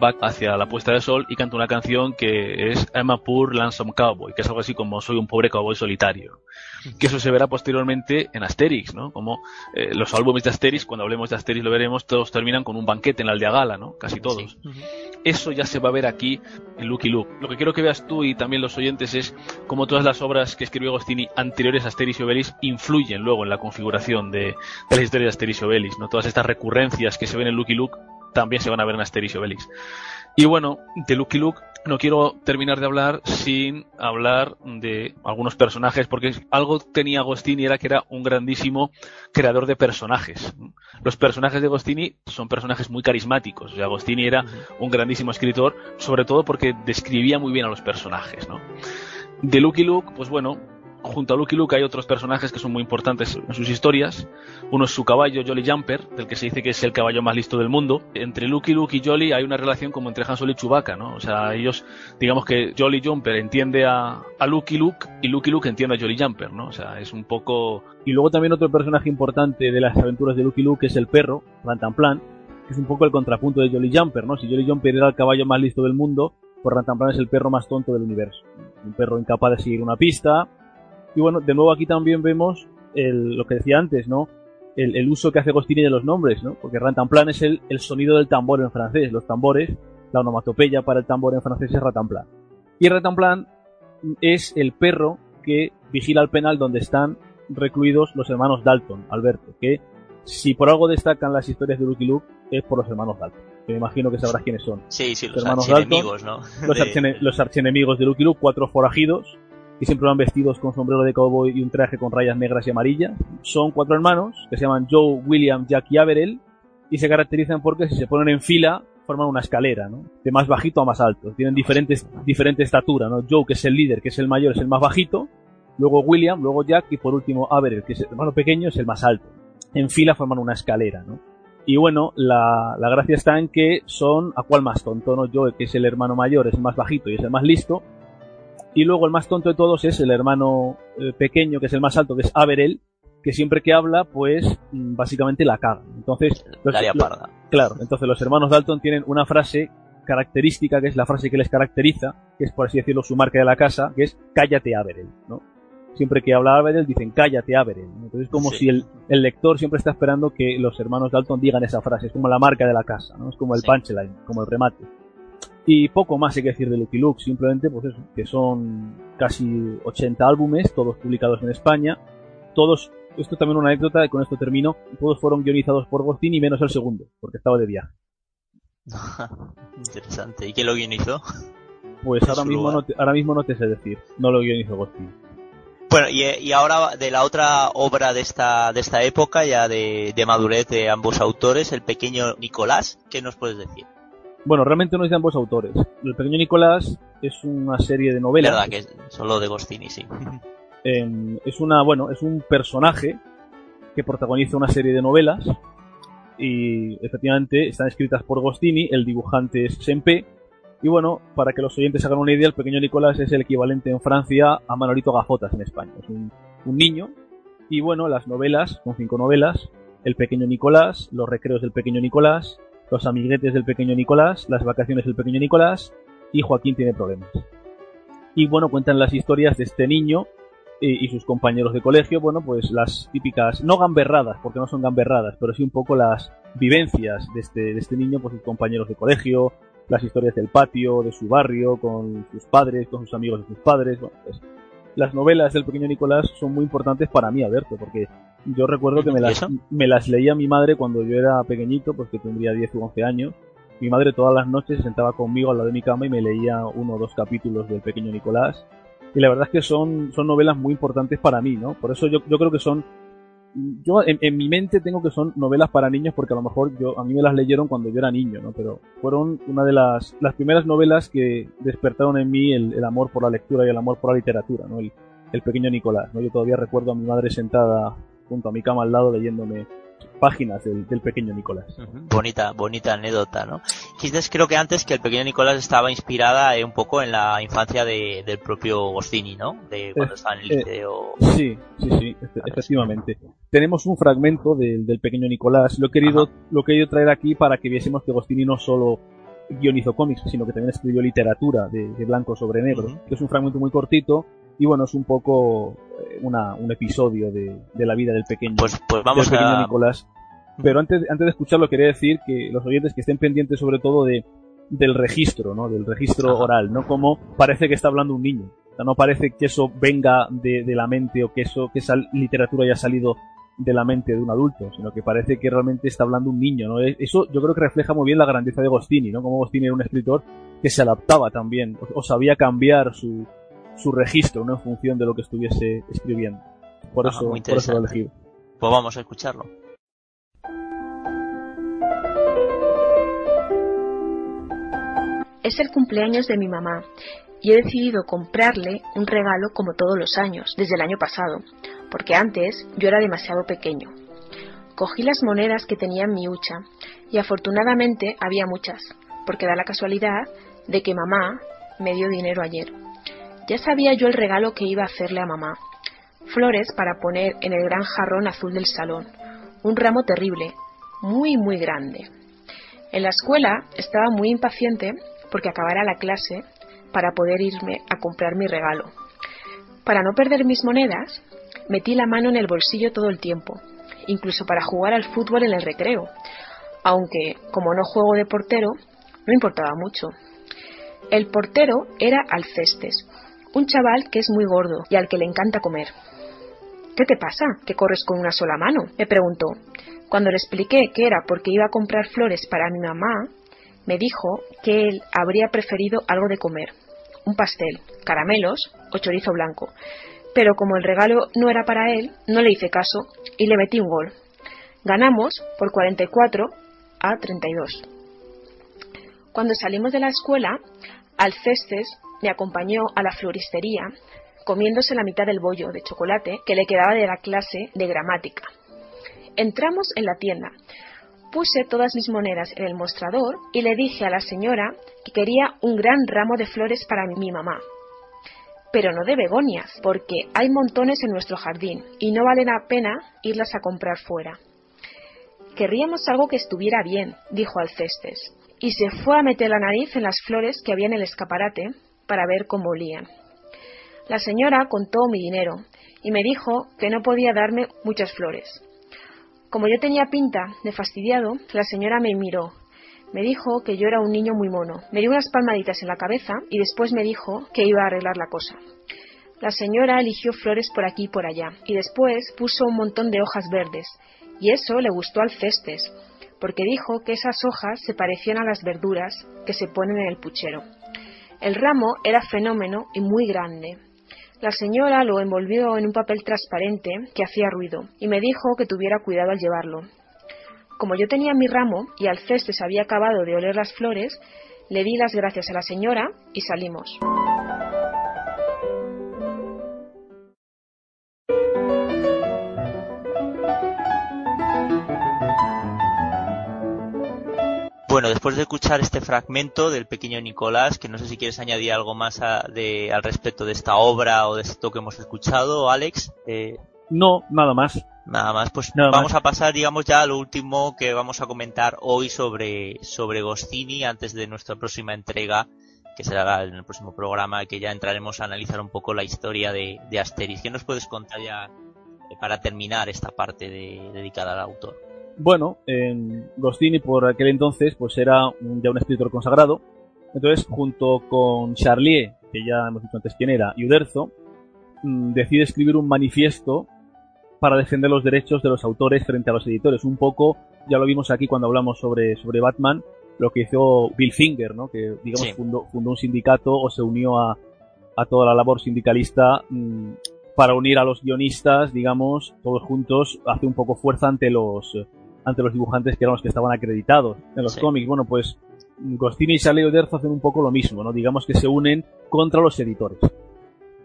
va hacia la puesta de sol y canta una canción que es I'm a Poor Lonesome Cowboy, que es algo así como Soy un pobre cowboy solitario. Que eso se verá posteriormente en Asterix, ¿no? Como eh, los álbumes de Asterix, cuando hablemos de Asterix lo veremos, todos terminan con un banquete en la aldea gala, ¿no? Casi todos. Eso ya se va a ver aquí en Lucky Luke. Lo que quiero que veas tú y también los oyentes es cómo todas las obras que escribió Agostini anteriores a Asterix y Obelix influyen luego en la configuración de, de la historia de Asterix y Obelix, ¿no? Todas estas recurrencias que se ven en Lucky Luke también se van a ver en Asterix y Obelix. Y bueno, de Lucky Luke no quiero terminar de hablar sin hablar de algunos personajes, porque algo tenía Agostini era que era un grandísimo creador de personajes. Los personajes de Agostini son personajes muy carismáticos. O Agostini era un grandísimo escritor, sobre todo porque describía muy bien a los personajes. ¿no? De Lucky Luke, pues bueno, junto a Lucky Luke hay otros personajes que son muy importantes en sus historias. Uno es su caballo, Jolly Jumper, del que se dice que es el caballo más listo del mundo. Entre Lucky Luke y Jolly hay una relación como entre Han Solo y Chewbacca, ¿no? O sea, ellos, digamos que Jolly Jumper entiende a, a Lucky Luke y Lucky Luke entiende a Jolly Jumper, ¿no? O sea, es un poco... Y luego también otro personaje importante de las aventuras de Lucky Luke es el perro, Rantanplan, que es un poco el contrapunto de Jolly Jumper, ¿no? Si Jolly Jumper era el caballo más listo del mundo, pues Rantanplan es el perro más tonto del universo. Un perro incapaz de seguir una pista, y bueno, de nuevo aquí también vemos lo que decía antes, ¿no? el, el uso que hace Gostini de los nombres, ¿no? Porque Rantanplan es el, el sonido del tambor en francés. Los tambores, la onomatopeya para el tambor en francés es Rantanplan. Y Rantanplan es el perro que vigila el penal donde están recluidos los hermanos Dalton, Alberto, que si por algo destacan las historias de Lucky Luke es por los hermanos Dalton. Que me imagino que sabrás quiénes son. Sí, sí, los hermanos archienemigos, ¿no? Los, De- los archienemigos de Lucky Luke, cuatro forajidos, que siempre van vestidos con sombrero de cowboy y un traje con rayas negras y amarillas. Son cuatro hermanos que se llaman Joe, William, Jack y Averell y se caracterizan porque si se ponen en fila forman una escalera. De más bajito a más alto. Tienen diferentes, diferente estatura, ¿no? Joe, que es el líder, que es el mayor, es el más bajito. Luego William, luego Jack y por último Averell, que es el hermano pequeño, es el más alto. En fila forman una escalera. Y bueno, la, la gracia está en que son a cuál más tonto, ¿no? Joe, que es el hermano mayor, es el más bajito y es el más listo. Y luego el más tonto de todos es el hermano eh, pequeño, que es el más alto, que es Averell, que siempre que habla, pues mm, básicamente la caga. Entonces, los- parda. Claro, entonces los hermanos Dalton tienen una frase característica, que es la frase que les caracteriza, que es por así decirlo su marca de la casa, que es cállate Averell, ¿no? Siempre que habla Averell dicen cállate Averell. Entonces es como Sí. si el, el lector siempre está esperando que los hermanos Dalton digan esa frase, es como la marca de la casa, ¿no? Es como el Sí. punchline, como el remate. Y poco más hay que decir de Lucky Luke, simplemente pues eso, que son casi 80 álbumes, todos publicados en España, todos, esto también una anécdota, y con esto termino, todos fueron guionizados por Gostini menos el segundo, porque estaba de viaje. Interesante. ¿Y quién lo guionizó? Pues ahora mismo, lugar. no te, ahora mismo no te sé decir, no lo guionizó Gostini. Bueno, y, y ahora de la otra obra de esta, de esta época, ya de, de madurez de ambos autores, el pequeño Nicolás, ¿qué nos puedes decir? Bueno, realmente no es de ambos autores. El pequeño Nicolás es una serie de novelas. Verdad que es solo de Gostini, sí. Eh, es una, bueno, es un personaje que protagoniza una serie de novelas y efectivamente están escritas por Gostini, el dibujante es Sempe y bueno, para que los oyentes hagan una idea, el pequeño Nicolás es el equivalente en Francia a Manolito Gafotas en España. Es un, un niño y bueno, las novelas, son cinco novelas, El pequeño Nicolás, Los recreos del pequeño Nicolás, Los amiguetes del pequeño Nicolás, Las vacaciones del pequeño Nicolás y Joaquín tiene problemas. Y bueno, cuentan las historias de este niño y, y sus compañeros de colegio, bueno, pues las típicas, no gamberradas, porque no son gamberradas, pero sí un poco las vivencias de este, de este niño, pues sus compañeros de colegio, las historias del patio, de su barrio, con sus padres, con sus amigos de sus padres, pues las novelas del pequeño Nicolás son muy importantes para mí, Alberto, porque yo recuerdo que me las leía mi madre cuando yo era pequeñito, pues que tendría 10 u 11 años. Mi madre todas las noches se sentaba conmigo al lado de mi cama y me leía uno o dos capítulos del pequeño Nicolás. Y la verdad es que son, son novelas muy importantes para mí, ¿no? Por eso yo, yo creo que son yo en, mi mente tengo que son novelas para niños porque a lo mejor yo a mí me las leyeron cuando yo era niño, ¿no? Pero fueron una de las, las primeras novelas que despertaron en mí el, el amor por la lectura y el amor por la literatura, ¿no? El, el pequeño Nicolás, ¿no? Yo todavía recuerdo a mi madre sentada junto a mi cama al lado leyéndome páginas del, del pequeño Nicolás. Bonita, bonita anécdota, ¿no? Quizás creo que antes que el pequeño Nicolás estaba inspirada eh, un poco en la infancia de, del propio Gostini, ¿no? De cuando Eh, estaba en el eh, liceo. Sí, sí, sí, efe- efectivamente. Tenemos un fragmento del, del pequeño Nicolás. Lo he querido, lo he querido traer aquí para que viésemos que Agostini no solo guionizó cómics, sino que también escribió literatura de, de blanco sobre negro, Ujú. que es un fragmento muy cortito y bueno, es un poco eh, una, un episodio de, de la vida del pequeño, Pues, pues vamos del pequeño a... Nicolás. Pero antes, antes de escucharlo quería decir que los oyentes que estén pendientes sobre todo de, del registro, ¿no? Del registro oral, ¿no? Como parece que está hablando un niño. O sea, no parece que eso venga de, de la mente o que eso, que esa literatura haya salido de la mente de un adulto, sino que parece que realmente está hablando un niño, ¿no? E- Eso yo creo que refleja muy bien la grandeza de Agostini, ¿no? Como Agostini era un escritor que se adaptaba también, o, o sabía cambiar su, su registro, ¿no? En función de lo que estuviese escribiendo. Por Ajá, eso, muy por eso lo elegido. Pues vamos a escucharlo. Es el cumpleaños de mi mamá y he decidido comprarle un regalo como todos los años, desde el año pasado, porque antes yo era demasiado pequeño. Cogí las monedas que tenía en mi hucha y afortunadamente había muchas, porque da la casualidad de que mamá me dio dinero ayer. Ya sabía yo el regalo que iba a hacerle a mamá. Flores para poner en el gran jarrón azul del salón. Un ramo terrible, muy muy grande. En la escuela estaba muy impaciente porque acabara la clase para poder irme a comprar mi regalo. Para no perder mis monedas, metí la mano en el bolsillo todo el tiempo incluso para jugar al fútbol en el recreo, aunque, como no juego de portero, no importaba mucho. El portero era Alcestes, un chaval que es muy gordo y al que le encanta comer. ¿Qué te pasa? ¿Que corres con una sola mano? me preguntó. Cuando le expliqué que era porque iba a comprar flores para mi mamá, me dijo que él habría preferido algo de comer, un pastel, caramelos o chorizo blanco. Pero como el regalo no era para él, no le hice caso y le metí un gol. Ganamos por 44 a 32. Cuando salimos de la escuela, Alcestes me acompañó a la floristería comiéndose la mitad del bollo de chocolate que le quedaba de la clase de gramática. Entramos en la tienda. Puse todas mis monedas en el mostrador y le dije a la señora que quería un gran ramo de flores para mi mamá. Pero no de begonias, porque hay montones en nuestro jardín y no vale la pena irlas a comprar fuera. Querríamos algo que estuviera bien, dijo Alcestes, y se fue a meter la nariz en las flores que había en el escaparate para ver cómo olían. La señora contó mi dinero y me dijo que no podía darme muchas flores. Como yo tenía pinta de fastidiado, la señora me miró. Me dijo que yo era un niño muy mono. Me dio unas palmaditas en la cabeza y después me dijo que iba a arreglar la cosa. La señora eligió flores por aquí y por allá y después puso un montón de hojas verdes y eso le gustó al cestes, porque dijo que esas hojas se parecían a las verduras que se ponen en el puchero. El ramo era fenómeno y muy grande. La señora lo envolvió en un papel transparente que hacía ruido y me dijo que tuviera cuidado al llevarlo. Como yo tenía mi ramo y al cestes había acabado de oler las flores, le di las gracias a la señora y salimos. Bueno, después de escuchar este fragmento del pequeño Nicolás, que no sé si quieres añadir algo más de, al respecto de esta obra o de esto que hemos escuchado, Alex. Eh, no, nada más. Nada más, pues vamos a pasar, digamos, ya a lo último que vamos a comentar hoy sobre, sobre Gostini antes de nuestra próxima entrega, que será en el próximo programa, que ya entraremos a analizar un poco la historia de, de Asteris. ¿Qué nos puedes contar ya eh, para terminar esta parte dedicada al autor? Bueno, en Gostini por aquel entonces pues era un, ya un escritor consagrado. Entonces, junto con Charlier, que ya hemos dicho antes quién era, y Uderzo, mm, decide escribir un manifiesto para defender los derechos de los autores frente a los editores. Un poco, ya lo vimos aquí cuando hablamos sobre, sobre Batman, lo que hizo Bill Finger, ¿no? que digamos fundó, fundó, un sindicato o se unió a, a toda la labor sindicalista mm, para unir a los guionistas, digamos, todos juntos, hace un poco fuerza ante los ante los dibujantes que eran los que estaban acreditados en los cómics. Bueno, pues Gostini y Charlie Oderzo hacen un poco lo mismo, ¿no? Digamos que se unen contra los editores.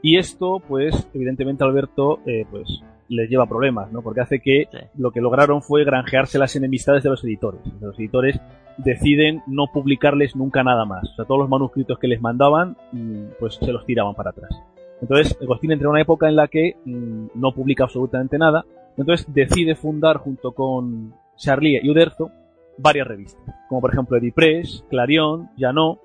Y esto, pues, evidentemente Alberto, eh, pues, les lleva problemas, ¿no? Porque hace que lo que lograron fue granjearse las enemistades de los editores. Los editores deciden no publicarles nunca nada más. O sea, todos los manuscritos que les mandaban, mm, pues se los tiraban para atrás. Entonces, Gostini entra en una época en la que mm, no publica absolutamente nada. Entonces decide fundar junto con Charlie y Uderzo varias revistas, como por ejemplo Edipress, Clarion, Janot,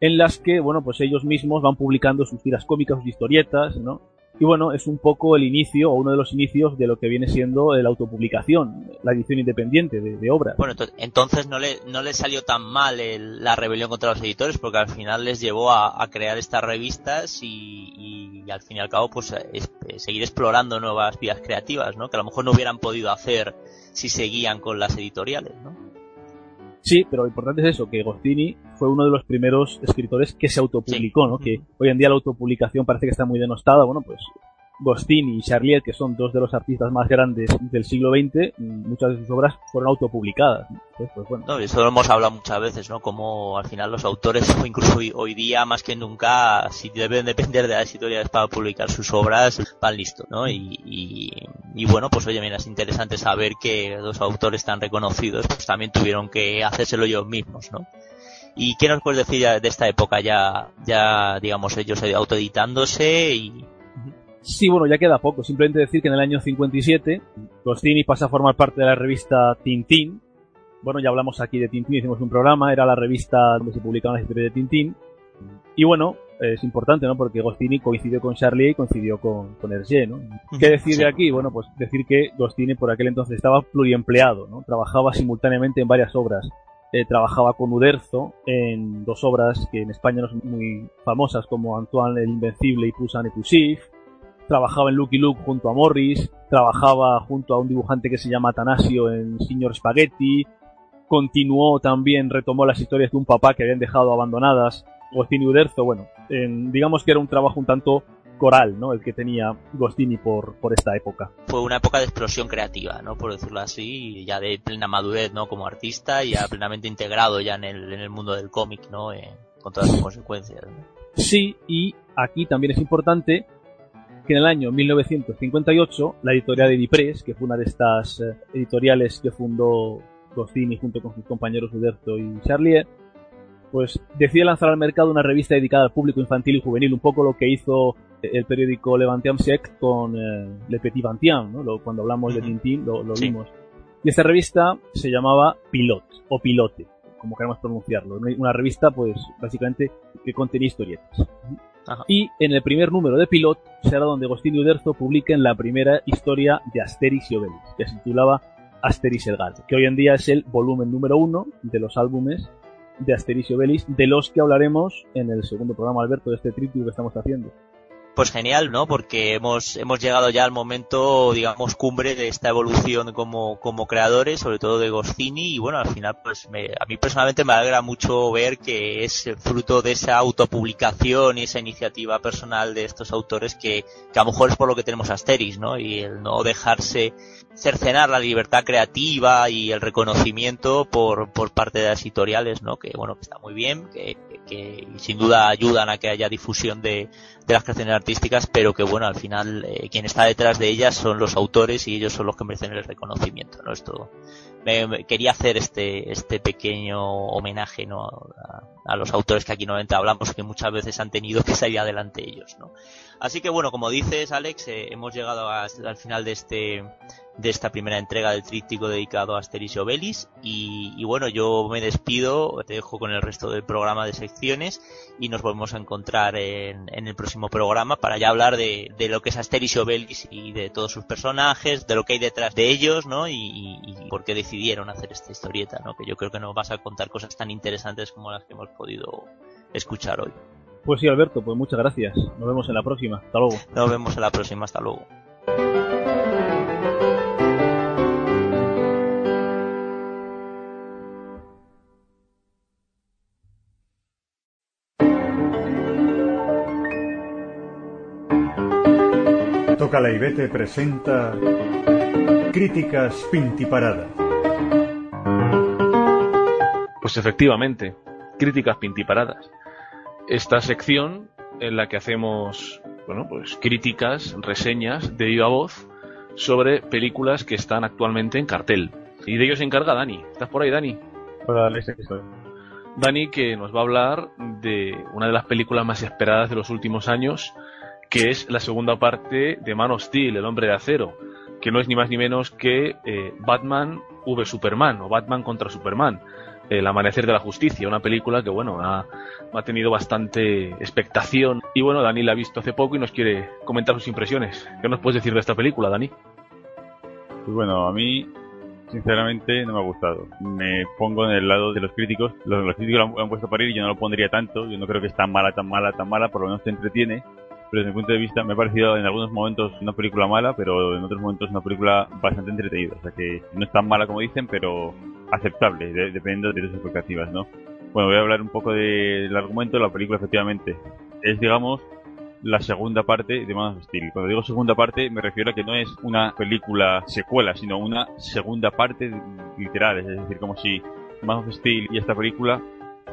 en las que, bueno, pues ellos mismos van publicando sus tiras cómicas, sus historietas, ¿no? Y bueno, es un poco el inicio o uno de los inicios de lo que viene siendo la autopublicación, la edición independiente de, obras. Bueno, entonces no le, no le salió tan mal la rebelión contra los editores porque al final les llevó a, crear estas revistas y, al fin y al cabo pues seguir explorando nuevas vías creativas, ¿no? Que a lo mejor no hubieran podido hacer si seguían con las editoriales, ¿no? Sí, pero lo importante es eso, que Gostini fue uno de los primeros escritores que se autopublicó, ¿no? Que hoy en día la autopublicación parece que está muy denostada, bueno, pues Gostini y Charlier, que son dos de los artistas más grandes del siglo XX, muchas de sus obras fueron autopublicadas. pues bueno. no, eso lo hemos hablado muchas veces, ¿no? Como al final los autores, incluso hoy, día más que nunca, si deben depender de las editoriales para publicar sus obras, van listo, ¿no? Y, y, bueno, pues oye, mira, es interesante saber que dos autores tan reconocidos pues también tuvieron que hacérselo ellos mismos, ¿no? ¿Y qué nos puedes decir de esta época ya, ya digamos, ellos autoeditándose y, Sí, bueno, ya queda poco. Simplemente decir que en el año 57 Gostini pasa a formar parte de la revista Tintín. Bueno, ya hablamos aquí de Tintín, hicimos un programa, era la revista donde se publicaban las historias de Tintín. Y bueno, es importante, ¿no? Porque Gostini coincidió con Charlie y coincidió con, con Hergé, ¿no? ¿Qué decir de aquí? Bueno, pues decir que Gostini por aquel entonces estaba pluriempleado, ¿no? Trabajaba simultáneamente en varias obras. Eh, trabajaba con Uderzo en dos obras que en España no son muy famosas como Antoine el Invencible y Poussin et Poussif. Trabajaba en Lucky Luke junto a Morris. Trabajaba junto a un dibujante que se llama Atanasio en Signor Spaghetti. Continuó también, retomó las historias de un papá que habían dejado abandonadas. Gostini Uderzo, bueno, en, digamos que era un trabajo un tanto coral, ¿no? El que tenía Gostini por, por esta época. Fue una época de explosión creativa, ¿no? Por decirlo así, ya de plena madurez, ¿no? Como artista y ya plenamente integrado ya en el, en el mundo del cómic, ¿no? Eh, con todas sus consecuencias. ¿no? Sí, y aquí también es importante que en el año 1958 la editorial Edipress, que fue una de estas eh, editoriales que fundó Gostini junto con sus compañeros Uderzo y Charlier, pues decide lanzar al mercado una revista dedicada al público infantil y juvenil, un poco lo que hizo el periódico Le Vingt Siècle con eh, Le Petit Vingtième, ¿no? Lo- cuando hablamos de Tintín lo, lo Sí. vimos. Y esta revista se llamaba Pilot, o Pilote, como queramos pronunciarlo. Una revista, pues, básicamente, que contenía historietas. Y en el primer número de Pilot será donde Agostini Uderzo publiquen la primera historia de Asterix y Obelix, que se titulaba Asterix el Gato, que hoy en día es el volumen número uno de los álbumes de Asterix y Obelix, de los que hablaremos en el segundo programa, Alberto, de este tríptico que estamos haciendo. Pues genial, ¿no? Porque hemos, hemos llegado ya al momento, digamos, cumbre de esta evolución como, como creadores, sobre todo de Goscini, y bueno, al final, pues me- a mí personalmente me alegra mucho ver que es fruto de esa autopublicación y esa iniciativa personal de estos autores que, que a lo mejor es por lo que tenemos Asterix, ¿no? Y el no dejarse cercenar la libertad creativa y el reconocimiento por, por parte de las editoriales, ¿no? Que bueno, que está muy bien, que, sin duda ayudan a que haya difusión de, de las creaciones artísticas, pero que bueno, al final eh, quien está detrás de ellas son los autores y ellos son los que merecen el reconocimiento, ¿no? Esto me, me- quería hacer este este pequeño homenaje, ¿no? A, los autores que aquí normalmente hablamos que muchas veces han tenido que salir adelante ellos, ¿no? Así que bueno, como dices Alex, eh, hemos llegado a- al final de este de esta primera entrega del tríptico dedicado a Asterix y Obelix y, bueno, yo me despido, te dejo con el resto del programa de secciones y nos volvemos a encontrar en, en el próximo programa para ya hablar de, de lo que es Asterix y Obelix y de todos sus personajes, de lo que hay detrás de ellos, ¿no? Y, y- y por qué decidieron hacer esta historieta, ¿no? Que yo creo que nos vas a contar cosas tan interesantes como las que hemos podido escuchar hoy. Pues sí, Alberto, pues muchas gracias. Nos vemos en la próxima. Hasta luego. Nos vemos en la próxima, hasta luego. Toca la Ibete presenta Críticas Pintiparadas. Pues efectivamente, críticas pintiparadas. Esta sección en la que hacemos, bueno, pues críticas, reseñas de viva voz sobre películas que están actualmente en cartel. Y de ello se encarga Dani. ¿Estás por ahí, Dani? Hola, Alex, estoy. Dani que nos va a hablar de una de las películas más esperadas de los últimos años, que es la segunda parte de Man of Steel, El Hombre de Acero, que no es ni más ni menos que eh, Batman v Superman o Batman contra Superman, El Amanecer de la Justicia, una película que bueno ha, ha tenido bastante expectación y bueno Dani la ha visto hace poco y nos quiere comentar sus impresiones. ¿Qué nos puedes decir de esta película, Dani? Pues bueno, a mí sinceramente no me ha gustado. Me pongo en el lado de los críticos. Los, críticos lo han puesto a parir y yo no lo pondría tanto. Yo no creo que es tan mala, tan mala, tan mala. Por lo menos te entretiene. Pero desde mi punto de vista me ha parecido en algunos momentos una película mala, pero en otros momentos una película bastante entretenida. O sea que no es tan mala como dicen, pero aceptable, de- dependiendo de tus expectativas, ¿no? Bueno, voy a hablar un poco del argumento de la película, efectivamente. Es, digamos, la segunda parte de Man of Steel. Cuando digo segunda parte me refiero a que no es una película secuela, sino una segunda parte literal. Es decir, como si Man of Steel y esta película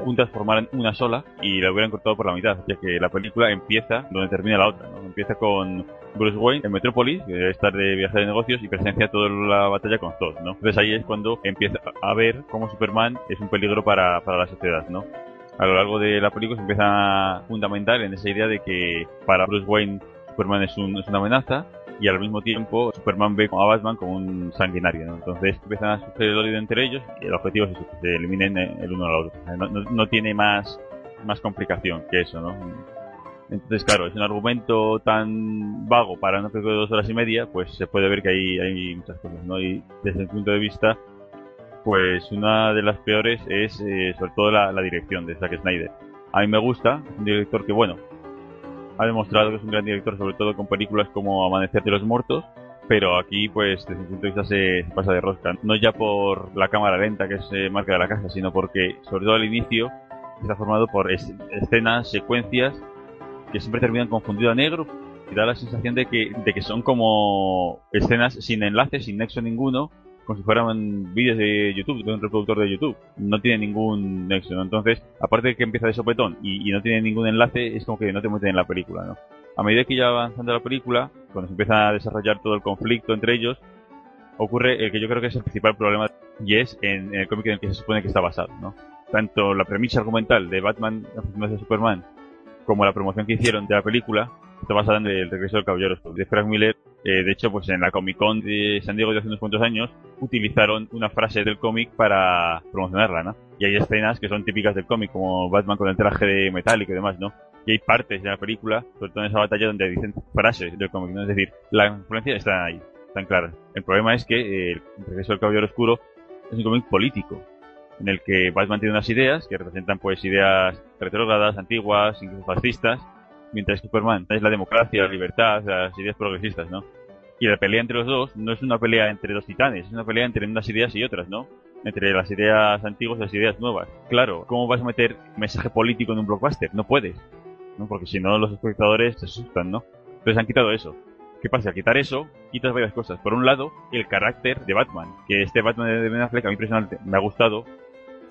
juntas formaran una sola y la hubieran cortado por la mitad, ya que la película empieza donde termina la otra. ¿no? Empieza con Bruce Wayne en Metrópolis, que estar de viaje de negocios y presencia toda la batalla con Thor, ¿no? Entonces ahí es cuando empieza a ver cómo Superman es un peligro para, para la sociedad, ¿no? a lo largo de la película se empieza a fundamentar en esa idea de que para Bruce Wayne Superman es, un- es una amenaza y al mismo tiempo Superman ve a Batman como un sanguinario, ¿no? Entonces empiezan a sufrir el odio entre ellos y el objetivo es que se eliminen eh, el uno al otro. No, no- no tiene más, más complicación que eso, ¿no? Entonces, claro, es un argumento tan vago para una película de dos horas y media, pues se puede ver que hay, hay muchas cosas, ¿no? Y desde mi punto de vista, pues una de las peores es eh, sobre todo la, la, dirección de Zack Snyder. A mí me gusta, es un director que, bueno, ha demostrado que es un gran director, sobre todo con películas como Amanecer de los Muertos, pero aquí, pues, desde mi punto de vista se, pasa de rosca. No ya por la cámara lenta, que es marca de la casa, sino porque, sobre todo al inicio, está formado por escenas, secuencias que siempre terminan confundido a negro y da la sensación de que, de que son como escenas sin enlace, sin nexo ninguno, como si fueran vídeos de YouTube, de un reproductor de YouTube. No tiene ningún nexo, ¿no? Entonces, aparte de que empieza de sopetón y, y, no tiene ningún enlace, es como que no te meten en la película, ¿no? A medida que ya va avanzando la película, cuando se empieza a desarrollar todo el conflicto entre ellos, ocurre el que yo creo que es el principal problema y es en, en el cómic en el que se supone que está basado, ¿no? Tanto la premisa argumental de Batman de Superman como la promoción que hicieron de la película está basada en el regreso del caballero de Frank Miller. Eh, de hecho, pues en la Comic Con de San Diego de hace unos cuantos años utilizaron una frase del cómic para promocionarla, ¿no? Y hay escenas que son típicas del cómic, como Batman con el traje de metálico y demás, ¿no? Y hay partes de la película, sobre todo en esa batalla, donde dicen frases del cómic, ¿no? Es decir, la influencia está ahí, tan clara. El problema es que eh, el regreso del caballero oscuro es un cómic político, en el que Batman tiene unas ideas que representan pues ideas retrógradas, antiguas, incluso fascistas, mientras que Superman es la democracia, la libertad, las ideas progresistas, ¿no? Y la pelea entre los dos no es una pelea entre dos titanes, es una pelea entre unas ideas y otras, ¿no? Entre las ideas antiguas y las ideas nuevas. Claro, ¿cómo vas a meter mensaje político en un blockbuster? No puedes, ¿no? Porque si no los espectadores se asustan, ¿no? Entonces han quitado eso. ¿Qué pasa? Al quitar eso, quitas varias cosas. Por un lado, el carácter de Batman, que este Batman de Ben Affleck a mí personalmente me ha gustado,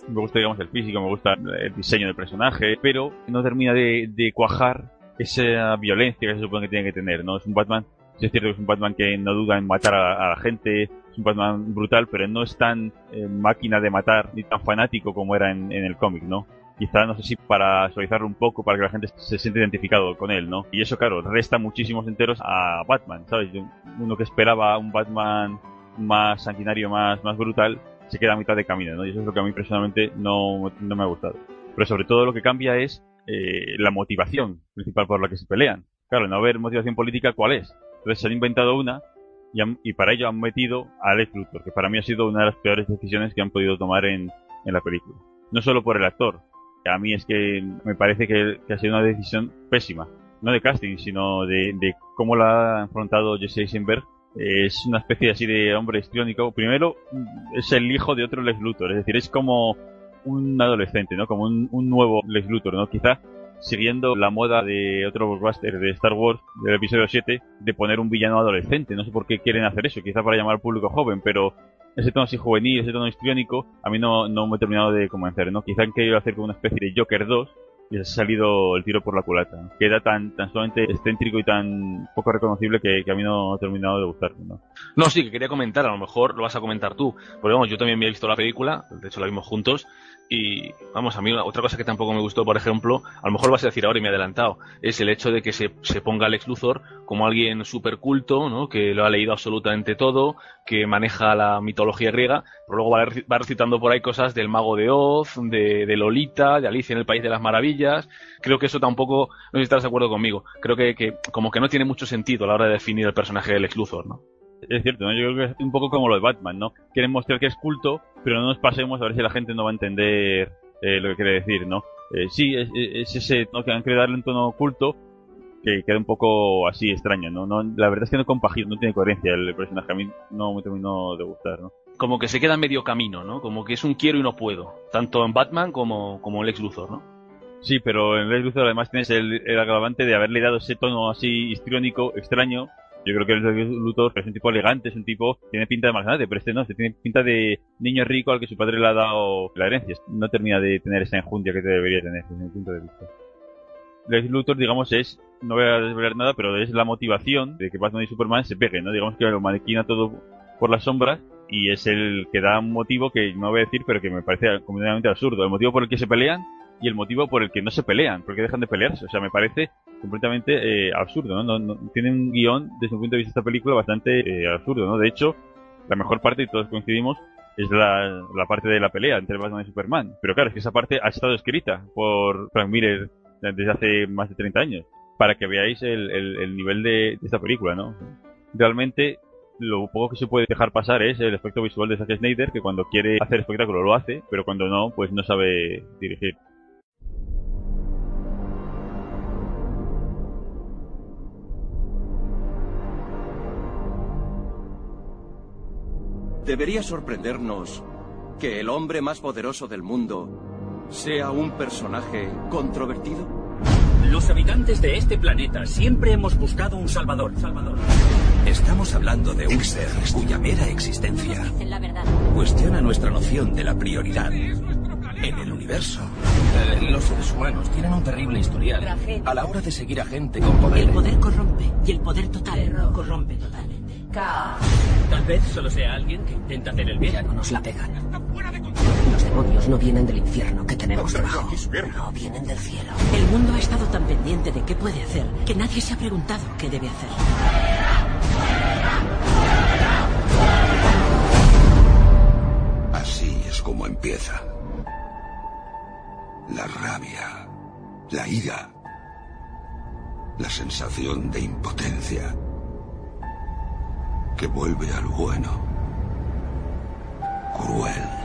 me gusta, digamos, el físico, me gusta el diseño del personaje, pero no termina de, de, cuajar esa violencia que se supone que tiene que tener, ¿no? Es un Batman, es cierto que es un Batman que no duda en matar a, a la gente, es un Batman brutal, pero no es tan eh, máquina de matar ni tan fanático como era en, en el cómic, ¿no? Quizá, no sé si para suavizarlo un poco, para que la gente se siente identificado con él, ¿no? Y eso, claro, resta muchísimos enteros a Batman, ¿sabes? Uno que esperaba un Batman más sanguinario, más, más brutal, se queda a mitad de camino, ¿no? Y eso es lo que a mí personalmente no, no me ha gustado. Pero sobre todo lo que cambia es eh, la motivación principal por la que se pelean. Claro, no haber motivación política, ¿cuál es? Entonces se han inventado una y, para ello han metido a Lex Luthor, que para mí ha sido una de las peores decisiones que han podido tomar en, en la película. No solo por el actor, a mí es que me parece que, que ha sido una decisión pésima. No de casting, sino de, de cómo la ha enfrentado Jesse Eisenberg es una especie así de hombre histriónico. Primero, es el hijo de otro Lex Luthor, es decir, es como un adolescente, ¿no? Como un, nuevo Lex Luthor, ¿no? Quizá siguiendo la moda de otro blockbuster de Star Wars, del episodio 7, de poner un villano adolescente. No sé por qué quieren hacer eso, quizá para llamar al público joven, pero ese tono así juvenil, ese tono histriónico, a mí no, no me he terminado de convencer, ¿no? Quizá han querido hacer como una especie de Joker 2, y ha salido el tiro por la culata. Queda tan, tan solamente excéntrico y tan poco reconocible que, a mí no ha terminado de gustarme, ¿no? No, sí, que quería comentar, a lo mejor lo vas a comentar tú. Porque vamos, yo también me he visto la película, de hecho la vimos juntos, y vamos, a mí otra cosa que tampoco me gustó, por ejemplo, a lo mejor vas a decir ahora y me he adelantado, es el hecho de que se, se ponga Alex Luthor como alguien súper culto, ¿no? que lo ha leído absolutamente todo, que maneja la mitología griega, pero luego va, recitando por ahí cosas del mago de Oz, de, de, Lolita, de Alicia en el País de las Maravillas. Creo que eso tampoco, no sé si estás de acuerdo conmigo, creo que, como que no tiene mucho sentido a la hora de definir el personaje de Lex Luthor, ¿no? Es cierto, ¿no? yo creo que es un poco como lo de Batman, ¿no? Quieren mostrar que es culto, pero no nos pasemos a ver si la gente no va a entender eh, lo que quiere decir, ¿no? Eh, sí, es, es, ese, ¿no? Que han querido darle un tono oculto que queda un poco así extraño, ¿no? no la verdad es que no compagina, no tiene coherencia el personaje, a mí no me terminó de gustar, ¿no? Como que se queda en medio camino, ¿no? Como que es un quiero y no puedo, tanto en Batman como, como en Lex Luthor, ¿no? Sí, pero en Lex Luthor además tienes el, el agravante de haberle dado ese tono así histriónico, extraño, yo creo que el Luthor es un tipo elegante, es un tipo, tiene pinta de magnate, pero este no, este tiene pinta de niño rico al que su padre le ha dado la herencia. No termina de tener esa enjundia que te debería tener, desde mi punto de vista. Lex Luthor, digamos, es, no voy a desvelar nada, pero es la motivación de que Batman y Superman se peguen, ¿no? Digamos que lo manequina todo por las sombras y es el que da un motivo que no voy a decir, pero que me parece completamente absurdo. El motivo por el que se pelean y el motivo por el que no se pelean, porque dejan de pelearse. O sea, me parece completamente eh, absurdo, ¿no? No, ¿no? Tiene un guion, desde un punto de vista de esta película, bastante eh, absurdo, ¿no? De hecho, la mejor parte, y todos coincidimos, es la, la, parte de la pelea entre Batman y Superman. Pero claro, es que esa parte ha estado escrita por Frank Miller desde hace más de 30 años. para que veáis el, el, el nivel de, de esta película, ¿no? Realmente lo poco que se puede dejar pasar es el efecto visual de Zack Snyder, que cuando quiere hacer espectáculo lo hace, pero cuando no, pues no sabe dirigir. Debería sorprendernos que el hombre más poderoso del mundo sea un personaje controvertido. Los habitantes de este planeta siempre hemos buscado un salvador. Salvador. Estamos hablando de un ser cuya mera existencia La verdad. cuestiona nuestra noción de la prioridad en el universo. Eh, los seres humanos tienen un terrible historial. A la hora de seguir a gente con poder. El poder corrompe y el poder total corrompe totalmente. Caos. Tal vez solo sea alguien que intenta hacer el bien. Ya no nos la pegan. Los demonios no vienen del infierno que tenemos debajo. No vienen del cielo. El mundo ha estado tan pendiente de qué puede hacer que nadie se ha preguntado qué debe hacer. Así es como empieza. La rabia, la ira, la sensación de impotencia que vuelve al bueno. Cruel.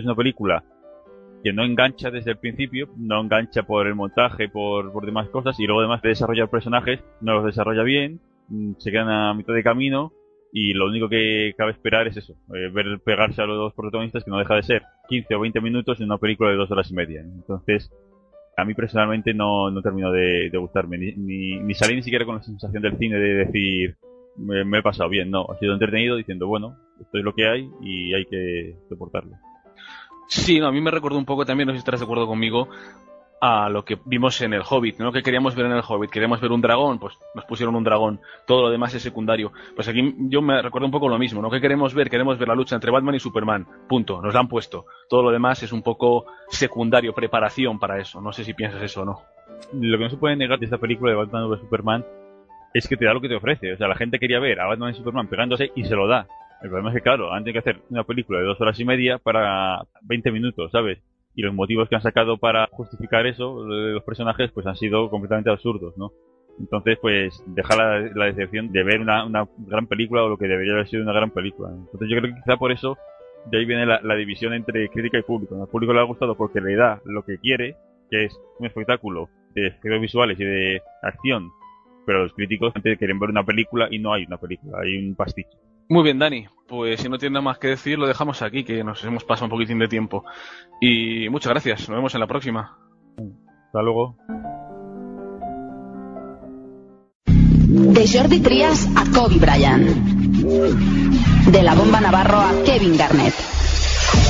Es una película que no engancha desde el principio, no engancha por el montaje, por, por demás cosas, y luego además de desarrollar personajes, no los desarrolla bien, mm, se quedan a mitad de camino, y lo único que cabe esperar es eso, eh, ver pegarse a los dos protagonistas, que no deja de ser 15 o 20 minutos en una película de dos horas y media. Entonces, a mí personalmente no, no terminó de, gustarme, ni, ni, ni salí ni siquiera con la sensación del cine de decir, me, me he pasado bien, no, he sido entretenido diciendo, bueno, esto es lo que hay y hay que soportarlo. Sí, no, a mí me recordó un poco también, no sé si estarás de acuerdo conmigo, a lo que vimos en el Hobbit, ¿no? Que queríamos ver en el Hobbit, queríamos ver un dragón, pues nos pusieron un dragón, todo lo demás es secundario. Pues aquí yo me recuerdo un poco lo mismo, ¿no? Que queremos ver? Queremos ver la lucha entre Batman y Superman, punto, nos la han puesto. Todo lo demás es un poco secundario, preparación para eso, no sé si piensas eso o no. Lo que no se puede negar de esta película de Batman vs Superman es que te da lo que te ofrece. O sea, la gente quería ver a Batman y Superman pegándose y se lo da. El problema es que, claro, han tenido que hacer una película de dos horas y media para 20 minutos, ¿sabes? Y los motivos que han sacado para justificar eso, los personajes, pues han sido completamente absurdos, ¿no? Entonces, pues, deja la, la decepción de ver una, una gran película o lo que debería haber sido una gran película. Entonces, yo creo que quizá por eso de ahí viene la, la división entre crítica y público. Al público le ha gustado porque le da lo que quiere, que es un espectáculo de efectos visuales y de acción, pero los críticos quieren ver una película y no hay una película, hay un pasticho. Muy bien, Dani. Pues si no tiene nada más que decir, lo dejamos aquí, que nos hemos pasado un poquitín de tiempo. Y muchas gracias. Nos vemos en la próxima. Hasta luego. De Jordi Trias a Kobe Bryant. De la bomba Navarro a Kevin Garnett.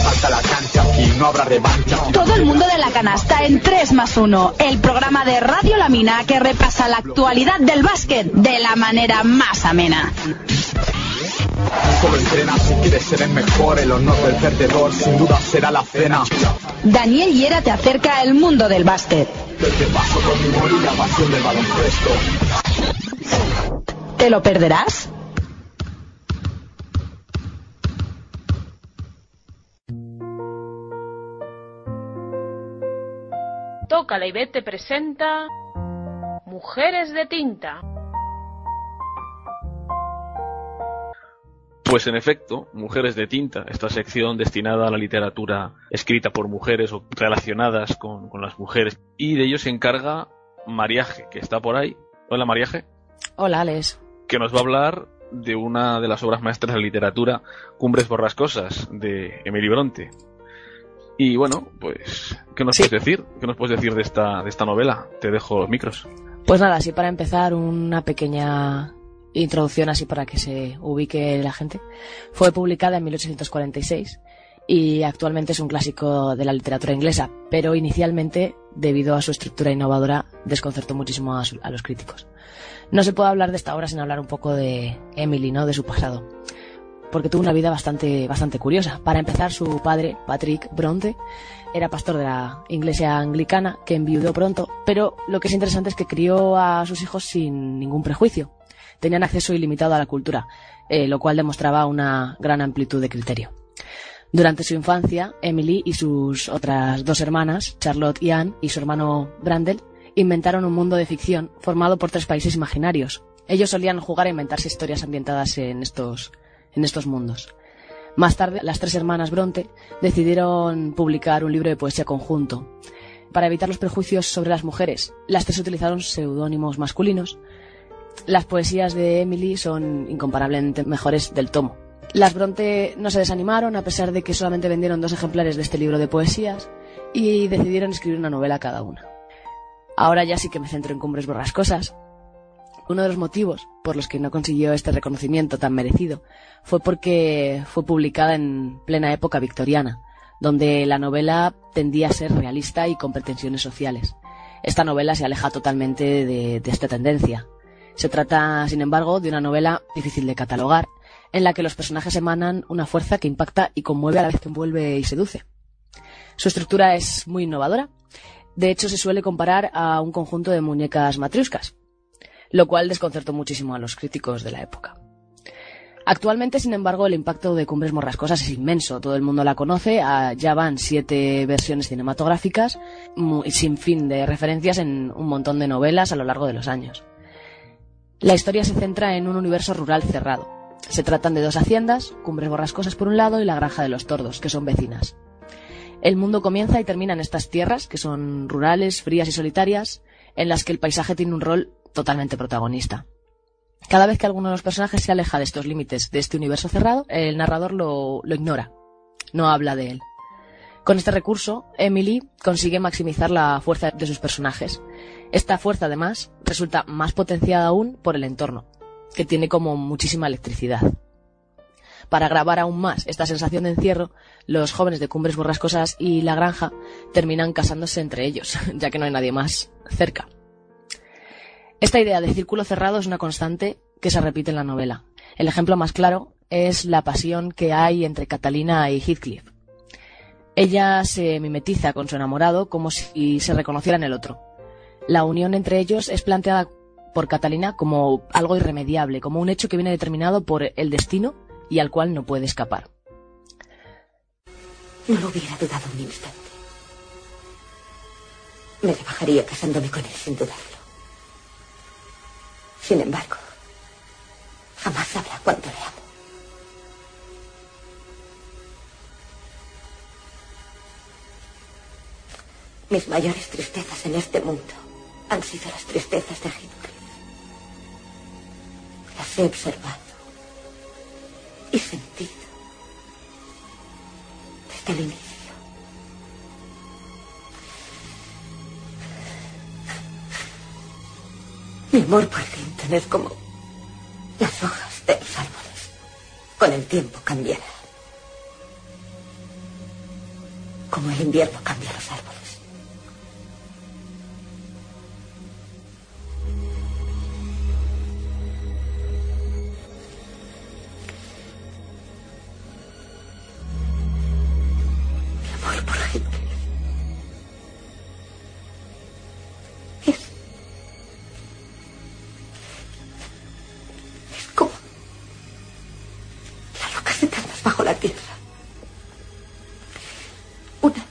Falta la cancha, aquí no habrá revancha. Todo el mundo de la canasta en 3 más 1, el programa de Radio Lamina que repasa la actualidad del básquet de la manera más amena. Solo entrena si quieres ser el mejor, el honor del perdedor sin duda será la cena. Daniel Hiera te acerca al mundo del básquet. Te paso con mi humor y la pasión del baloncesto. ¿Te lo perderás? Tócala y vete presenta Mujeres de tinta. Pues en efecto, Mujeres de Tinta, esta sección destinada a la literatura escrita por mujeres o relacionadas con, con las mujeres. Y de ello se encarga Mariaje, que está por ahí. Hola Mariaje. Hola, Alex. Que nos va a hablar de una de las obras maestras de la literatura, Cumbres Borrascosas, de Emily Bronte. Y bueno, pues, ¿qué nos puedes decir? ¿Qué nos puedes decir de esta, de esta novela? Te dejo los micros. Pues nada, así para empezar, una pequeña introducción así para que se ubique la gente. Fue publicada en 1846 y actualmente es un clásico de la literatura inglesa, pero inicialmente, debido a su estructura innovadora, desconcertó muchísimo a, los críticos. No se puede hablar de esta obra sin hablar un poco de Emily, ¿no? De su pasado. Porque tuvo una vida bastante, bastante curiosa. Para empezar, su padre, Patrick Bronte, era pastor de la iglesia anglicana, que enviudó pronto, pero lo que es interesante es que crió a sus hijos sin ningún prejuicio. Tenían acceso ilimitado a la cultura, eh, lo cual demostraba una gran amplitud de criterio. Durante su infancia, Emily y sus otras dos hermanas, Charlotte y Anne, y su hermano Brandel, inventaron un mundo de ficción formado por tres países imaginarios. Ellos solían jugar a inventarse historias ambientadas en estos, en estos mundos. Más tarde, las tres hermanas Bronte decidieron publicar un libro de poesía conjunto. Para evitar los prejuicios sobre las mujeres, las tres utilizaron seudónimos masculinos. Las poesías de Emily son incomparablemente mejores del tomo. Las Bronte no se desanimaron a pesar de que solamente vendieron dos ejemplares de este libro de poesías y decidieron escribir una novela cada una. Ahora ya sí que me centro en Cumbres Borrascosas. Uno de los motivos por los que no consiguió este reconocimiento tan merecido fue porque fue publicada en plena época victoriana, donde la novela tendía a ser realista y con pretensiones sociales. Esta novela se aleja totalmente de, de esta tendencia. Se trata, sin embargo, de una novela difícil de catalogar, en la que los personajes emanan una fuerza que impacta y conmueve a la vez que envuelve y seduce. Su estructura es muy innovadora. De hecho, se suele comparar a un conjunto de muñecas matriuscas, lo cual desconcertó muchísimo a los críticos de la época. Actualmente, sin embargo, el impacto de Cumbres Morrascosas es inmenso. Todo el mundo la conoce. Ah, ya van siete versiones cinematográficas y sin fin de referencias en un montón de novelas a lo largo de los años. La historia se centra en un universo rural cerrado. Se tratan de dos haciendas, Cumbres Borrascosas por un lado y la Granja de los Tordos, que son vecinas. El mundo comienza y termina en estas tierras, que son rurales, frías y solitarias, en las que el paisaje tiene un rol totalmente protagonista. Cada vez que alguno de los personajes se aleja de estos límites de este universo cerrado, el narrador lo, lo ignora, no habla de él. Con este recurso, Emily consigue maximizar la fuerza de sus personajes. Esta fuerza, además, resulta más potenciada aún por el entorno, que tiene como muchísima electricidad. Para grabar aún más esta sensación de encierro, los jóvenes de Cumbres Borrascosas y La Granja terminan casándose entre ellos, ya que no hay nadie más cerca. Esta idea de círculo cerrado es una constante que se repite en la novela. El ejemplo más claro es la pasión que hay entre Catalina y Heathcliff. Ella se mimetiza con su enamorado como si se reconociera en el otro. La unión entre ellos es planteada por Catalina como algo irremediable, como un hecho que viene determinado por el destino y al cual no puede escapar. No lo hubiera dudado un instante. Me rebajaría casándome con él sin dudarlo. Sin embargo, jamás sabrá cuánto le amo. Mis mayores tristezas en este mundo han sido las tristezas de Heathcliff. Las he observado y sentido desde el inicio. Mi amor por Clinton es como las hojas de los árboles. Con el tiempo cambiará. Como el invierno cambia los árboles. Por Heathcliff es es como las rocas eternas bajo la tierra. Una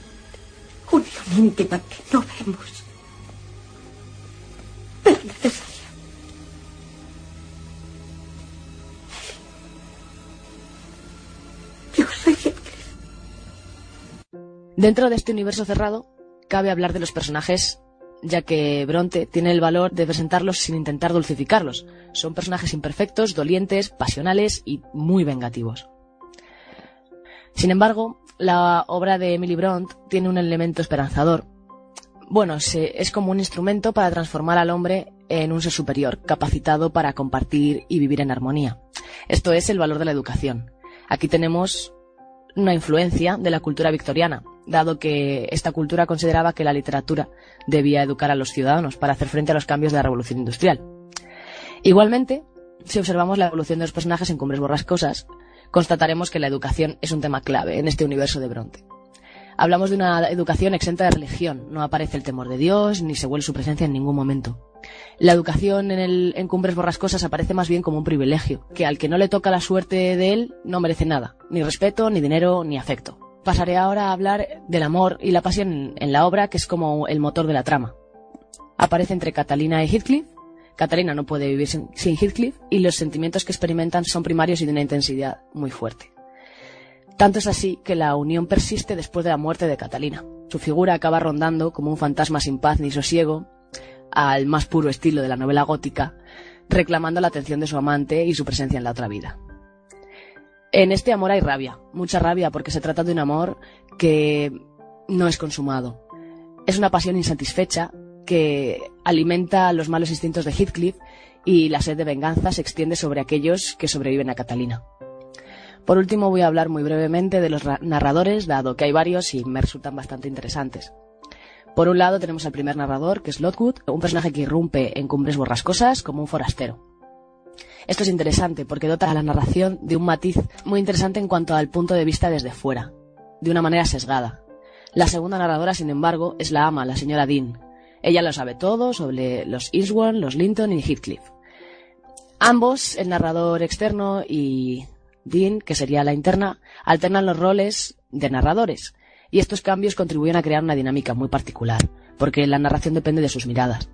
unión íntima Dentro de este universo cerrado, cabe hablar de los personajes, ya que Bronte tiene el valor de presentarlos sin intentar dulcificarlos. Son personajes imperfectos, dolientes, pasionales y muy vengativos. Sin embargo, la obra de Emily Bront tiene un elemento esperanzador. Bueno, es como un instrumento para transformar al hombre en un ser superior, capacitado para compartir y vivir en armonía. Esto es el valor de la educación. Aquí tenemos una influencia de la cultura victoriana, dado que esta cultura consideraba que la literatura debía educar a los ciudadanos para hacer frente a los cambios de la revolución industrial. Igualmente, si observamos la evolución de los personajes en Cumbres Borrascosas, constataremos que la educación es un tema clave en este universo de Bronte. Hablamos de una educación exenta de religión, no aparece el temor de Dios ni se huele su presencia en ningún momento. La educación en, el, en Cumbres Borrascosas aparece más bien como un privilegio, que al que no le toca la suerte de él no merece nada, ni respeto, ni dinero, ni afecto. Pasaré ahora a hablar del amor y la pasión en la obra, que es como el motor de la trama. Aparece entre Catalina y Heathcliff, Catalina no puede vivir sin, Heathcliff y los sentimientos que experimentan son primarios y de una intensidad muy fuerte. Tanto es así que la unión persiste después de la muerte de Catalina. Su figura acaba rondando como un fantasma sin paz ni sosiego, al más puro estilo de la novela gótica, reclamando la atención de su amante y su presencia en la otra vida. En este amor hay rabia, mucha rabia, porque se trata de un amor que no es consumado. Es una pasión insatisfecha que alimenta los malos instintos de Heathcliff y la sed de venganza se extiende sobre aquellos que sobreviven a Catalina. Por último, voy a hablar muy brevemente de los narradores, dado que hay varios y me resultan bastante interesantes. Por un lado tenemos al primer narrador, que es Lotwood, un personaje que irrumpe en cumbres borrascosas como un forastero. Esto es interesante porque dota a la narración de un matiz muy interesante en cuanto al punto de vista desde fuera, de una manera sesgada. La segunda narradora, sin embargo, es la ama, la señora Dean, ella lo sabe todo sobre los Eastbourne, los Linton y Heathcliff. Ambos, el narrador externo y Dean, que sería la interna, alternan los roles de narradores. Y estos cambios contribuyen a crear una dinámica muy particular, porque la narración depende de sus miradas.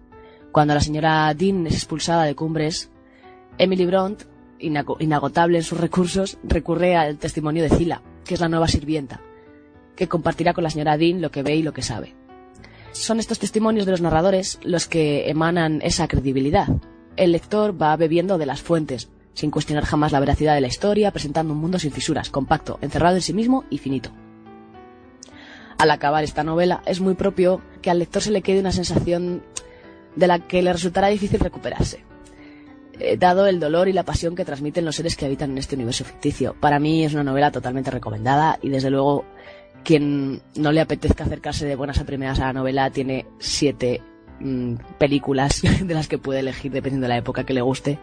Cuando la señora Dean es expulsada de Cumbres, Emily Bront, inagotable en sus recursos, recurre al testimonio de Zila, que es la nueva sirvienta, que compartirá con la señora Dean lo que ve y lo que sabe. Son estos testimonios de los narradores los que emanan esa credibilidad. El lector va bebiendo de las fuentes, sin cuestionar jamás la veracidad de la historia, presentando un mundo sin fisuras, compacto, encerrado en sí mismo y finito. Al acabar esta novela, es muy propio que al lector se le quede una sensación de la que le resultará difícil recuperarse, eh, dado el dolor y la pasión que transmiten los seres que habitan en este universo ficticio. Para mí es una novela totalmente recomendada y desde luego quien no le apetezca acercarse de buenas a primeras a la novela tiene siete mm, películas de las que puede elegir dependiendo de la época que le guste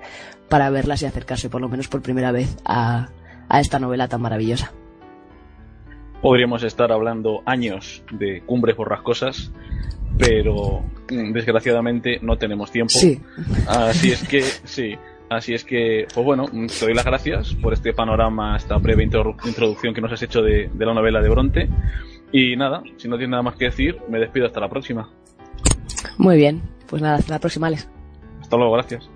para verlas y acercarse por lo menos por primera vez a, a esta novela tan maravillosa. Podríamos estar hablando años de cumbres borrascosas, pero mm, desgraciadamente no tenemos tiempo. Sí. Así es que sí. Así es que, pues bueno, te doy las gracias por este panorama, esta breve introducción que nos has hecho de, de la novela de Bronte. Y nada, si no tienes nada más que decir, me despido hasta la próxima. Muy bien, pues nada, hasta la próxima, Alex. Hasta luego, gracias.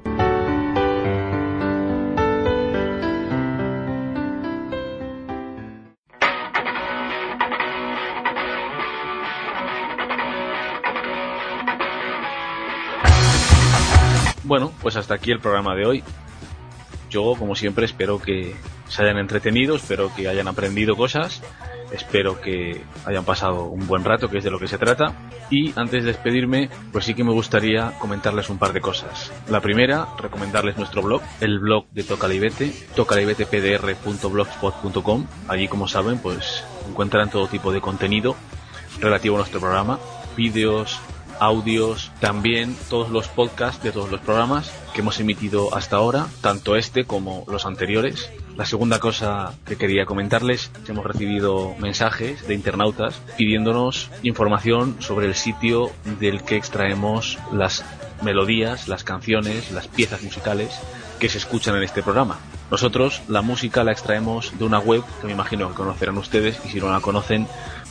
Bueno, pues hasta aquí el programa de hoy. Yo, como siempre, espero que se hayan entretenido, espero que hayan aprendido cosas, espero que hayan pasado un buen rato, que es de lo que se trata. Y antes de despedirme, pues sí que me gustaría comentarles un par de cosas. La primera, recomendarles nuestro blog, el blog de Tocalibete, tocalibetepdr.blogspot.com. Allí, como saben, pues encuentran todo tipo de contenido relativo a nuestro programa, vídeos, audios, también todos los podcasts de todos los programas que hemos emitido hasta ahora, tanto este como los anteriores. La segunda cosa que quería comentarles, hemos recibido mensajes de internautas pidiéndonos información sobre el sitio del que extraemos las melodías, las canciones, las piezas musicales que se escuchan en este programa. Nosotros la música la extraemos de una web que me imagino que conocerán ustedes y si no la conocen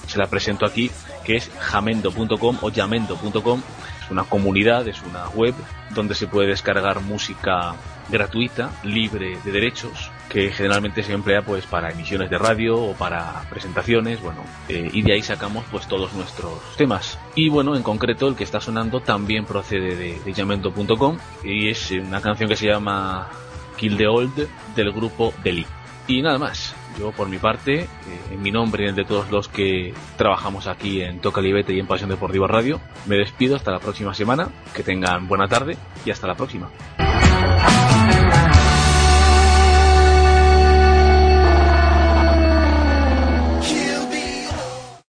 se la presento aquí, que es jamendo.com o yamendo.com. Es una comunidad, es una web donde se puede descargar música gratuita, libre de derechos, que generalmente se emplea pues para emisiones de radio o para presentaciones, bueno, eh, y de ahí sacamos pues todos nuestros temas. Y bueno, en concreto el que está sonando también procede de, de yamendo.com y es una canción que se llama Kill the Old del grupo Delhi. Y nada más, yo por mi parte, eh, en mi nombre y en el de todos los que trabajamos aquí en Toca Libete y en Pasión Deportiva Radio, me despido hasta la próxima semana, que tengan buena tarde y hasta la próxima.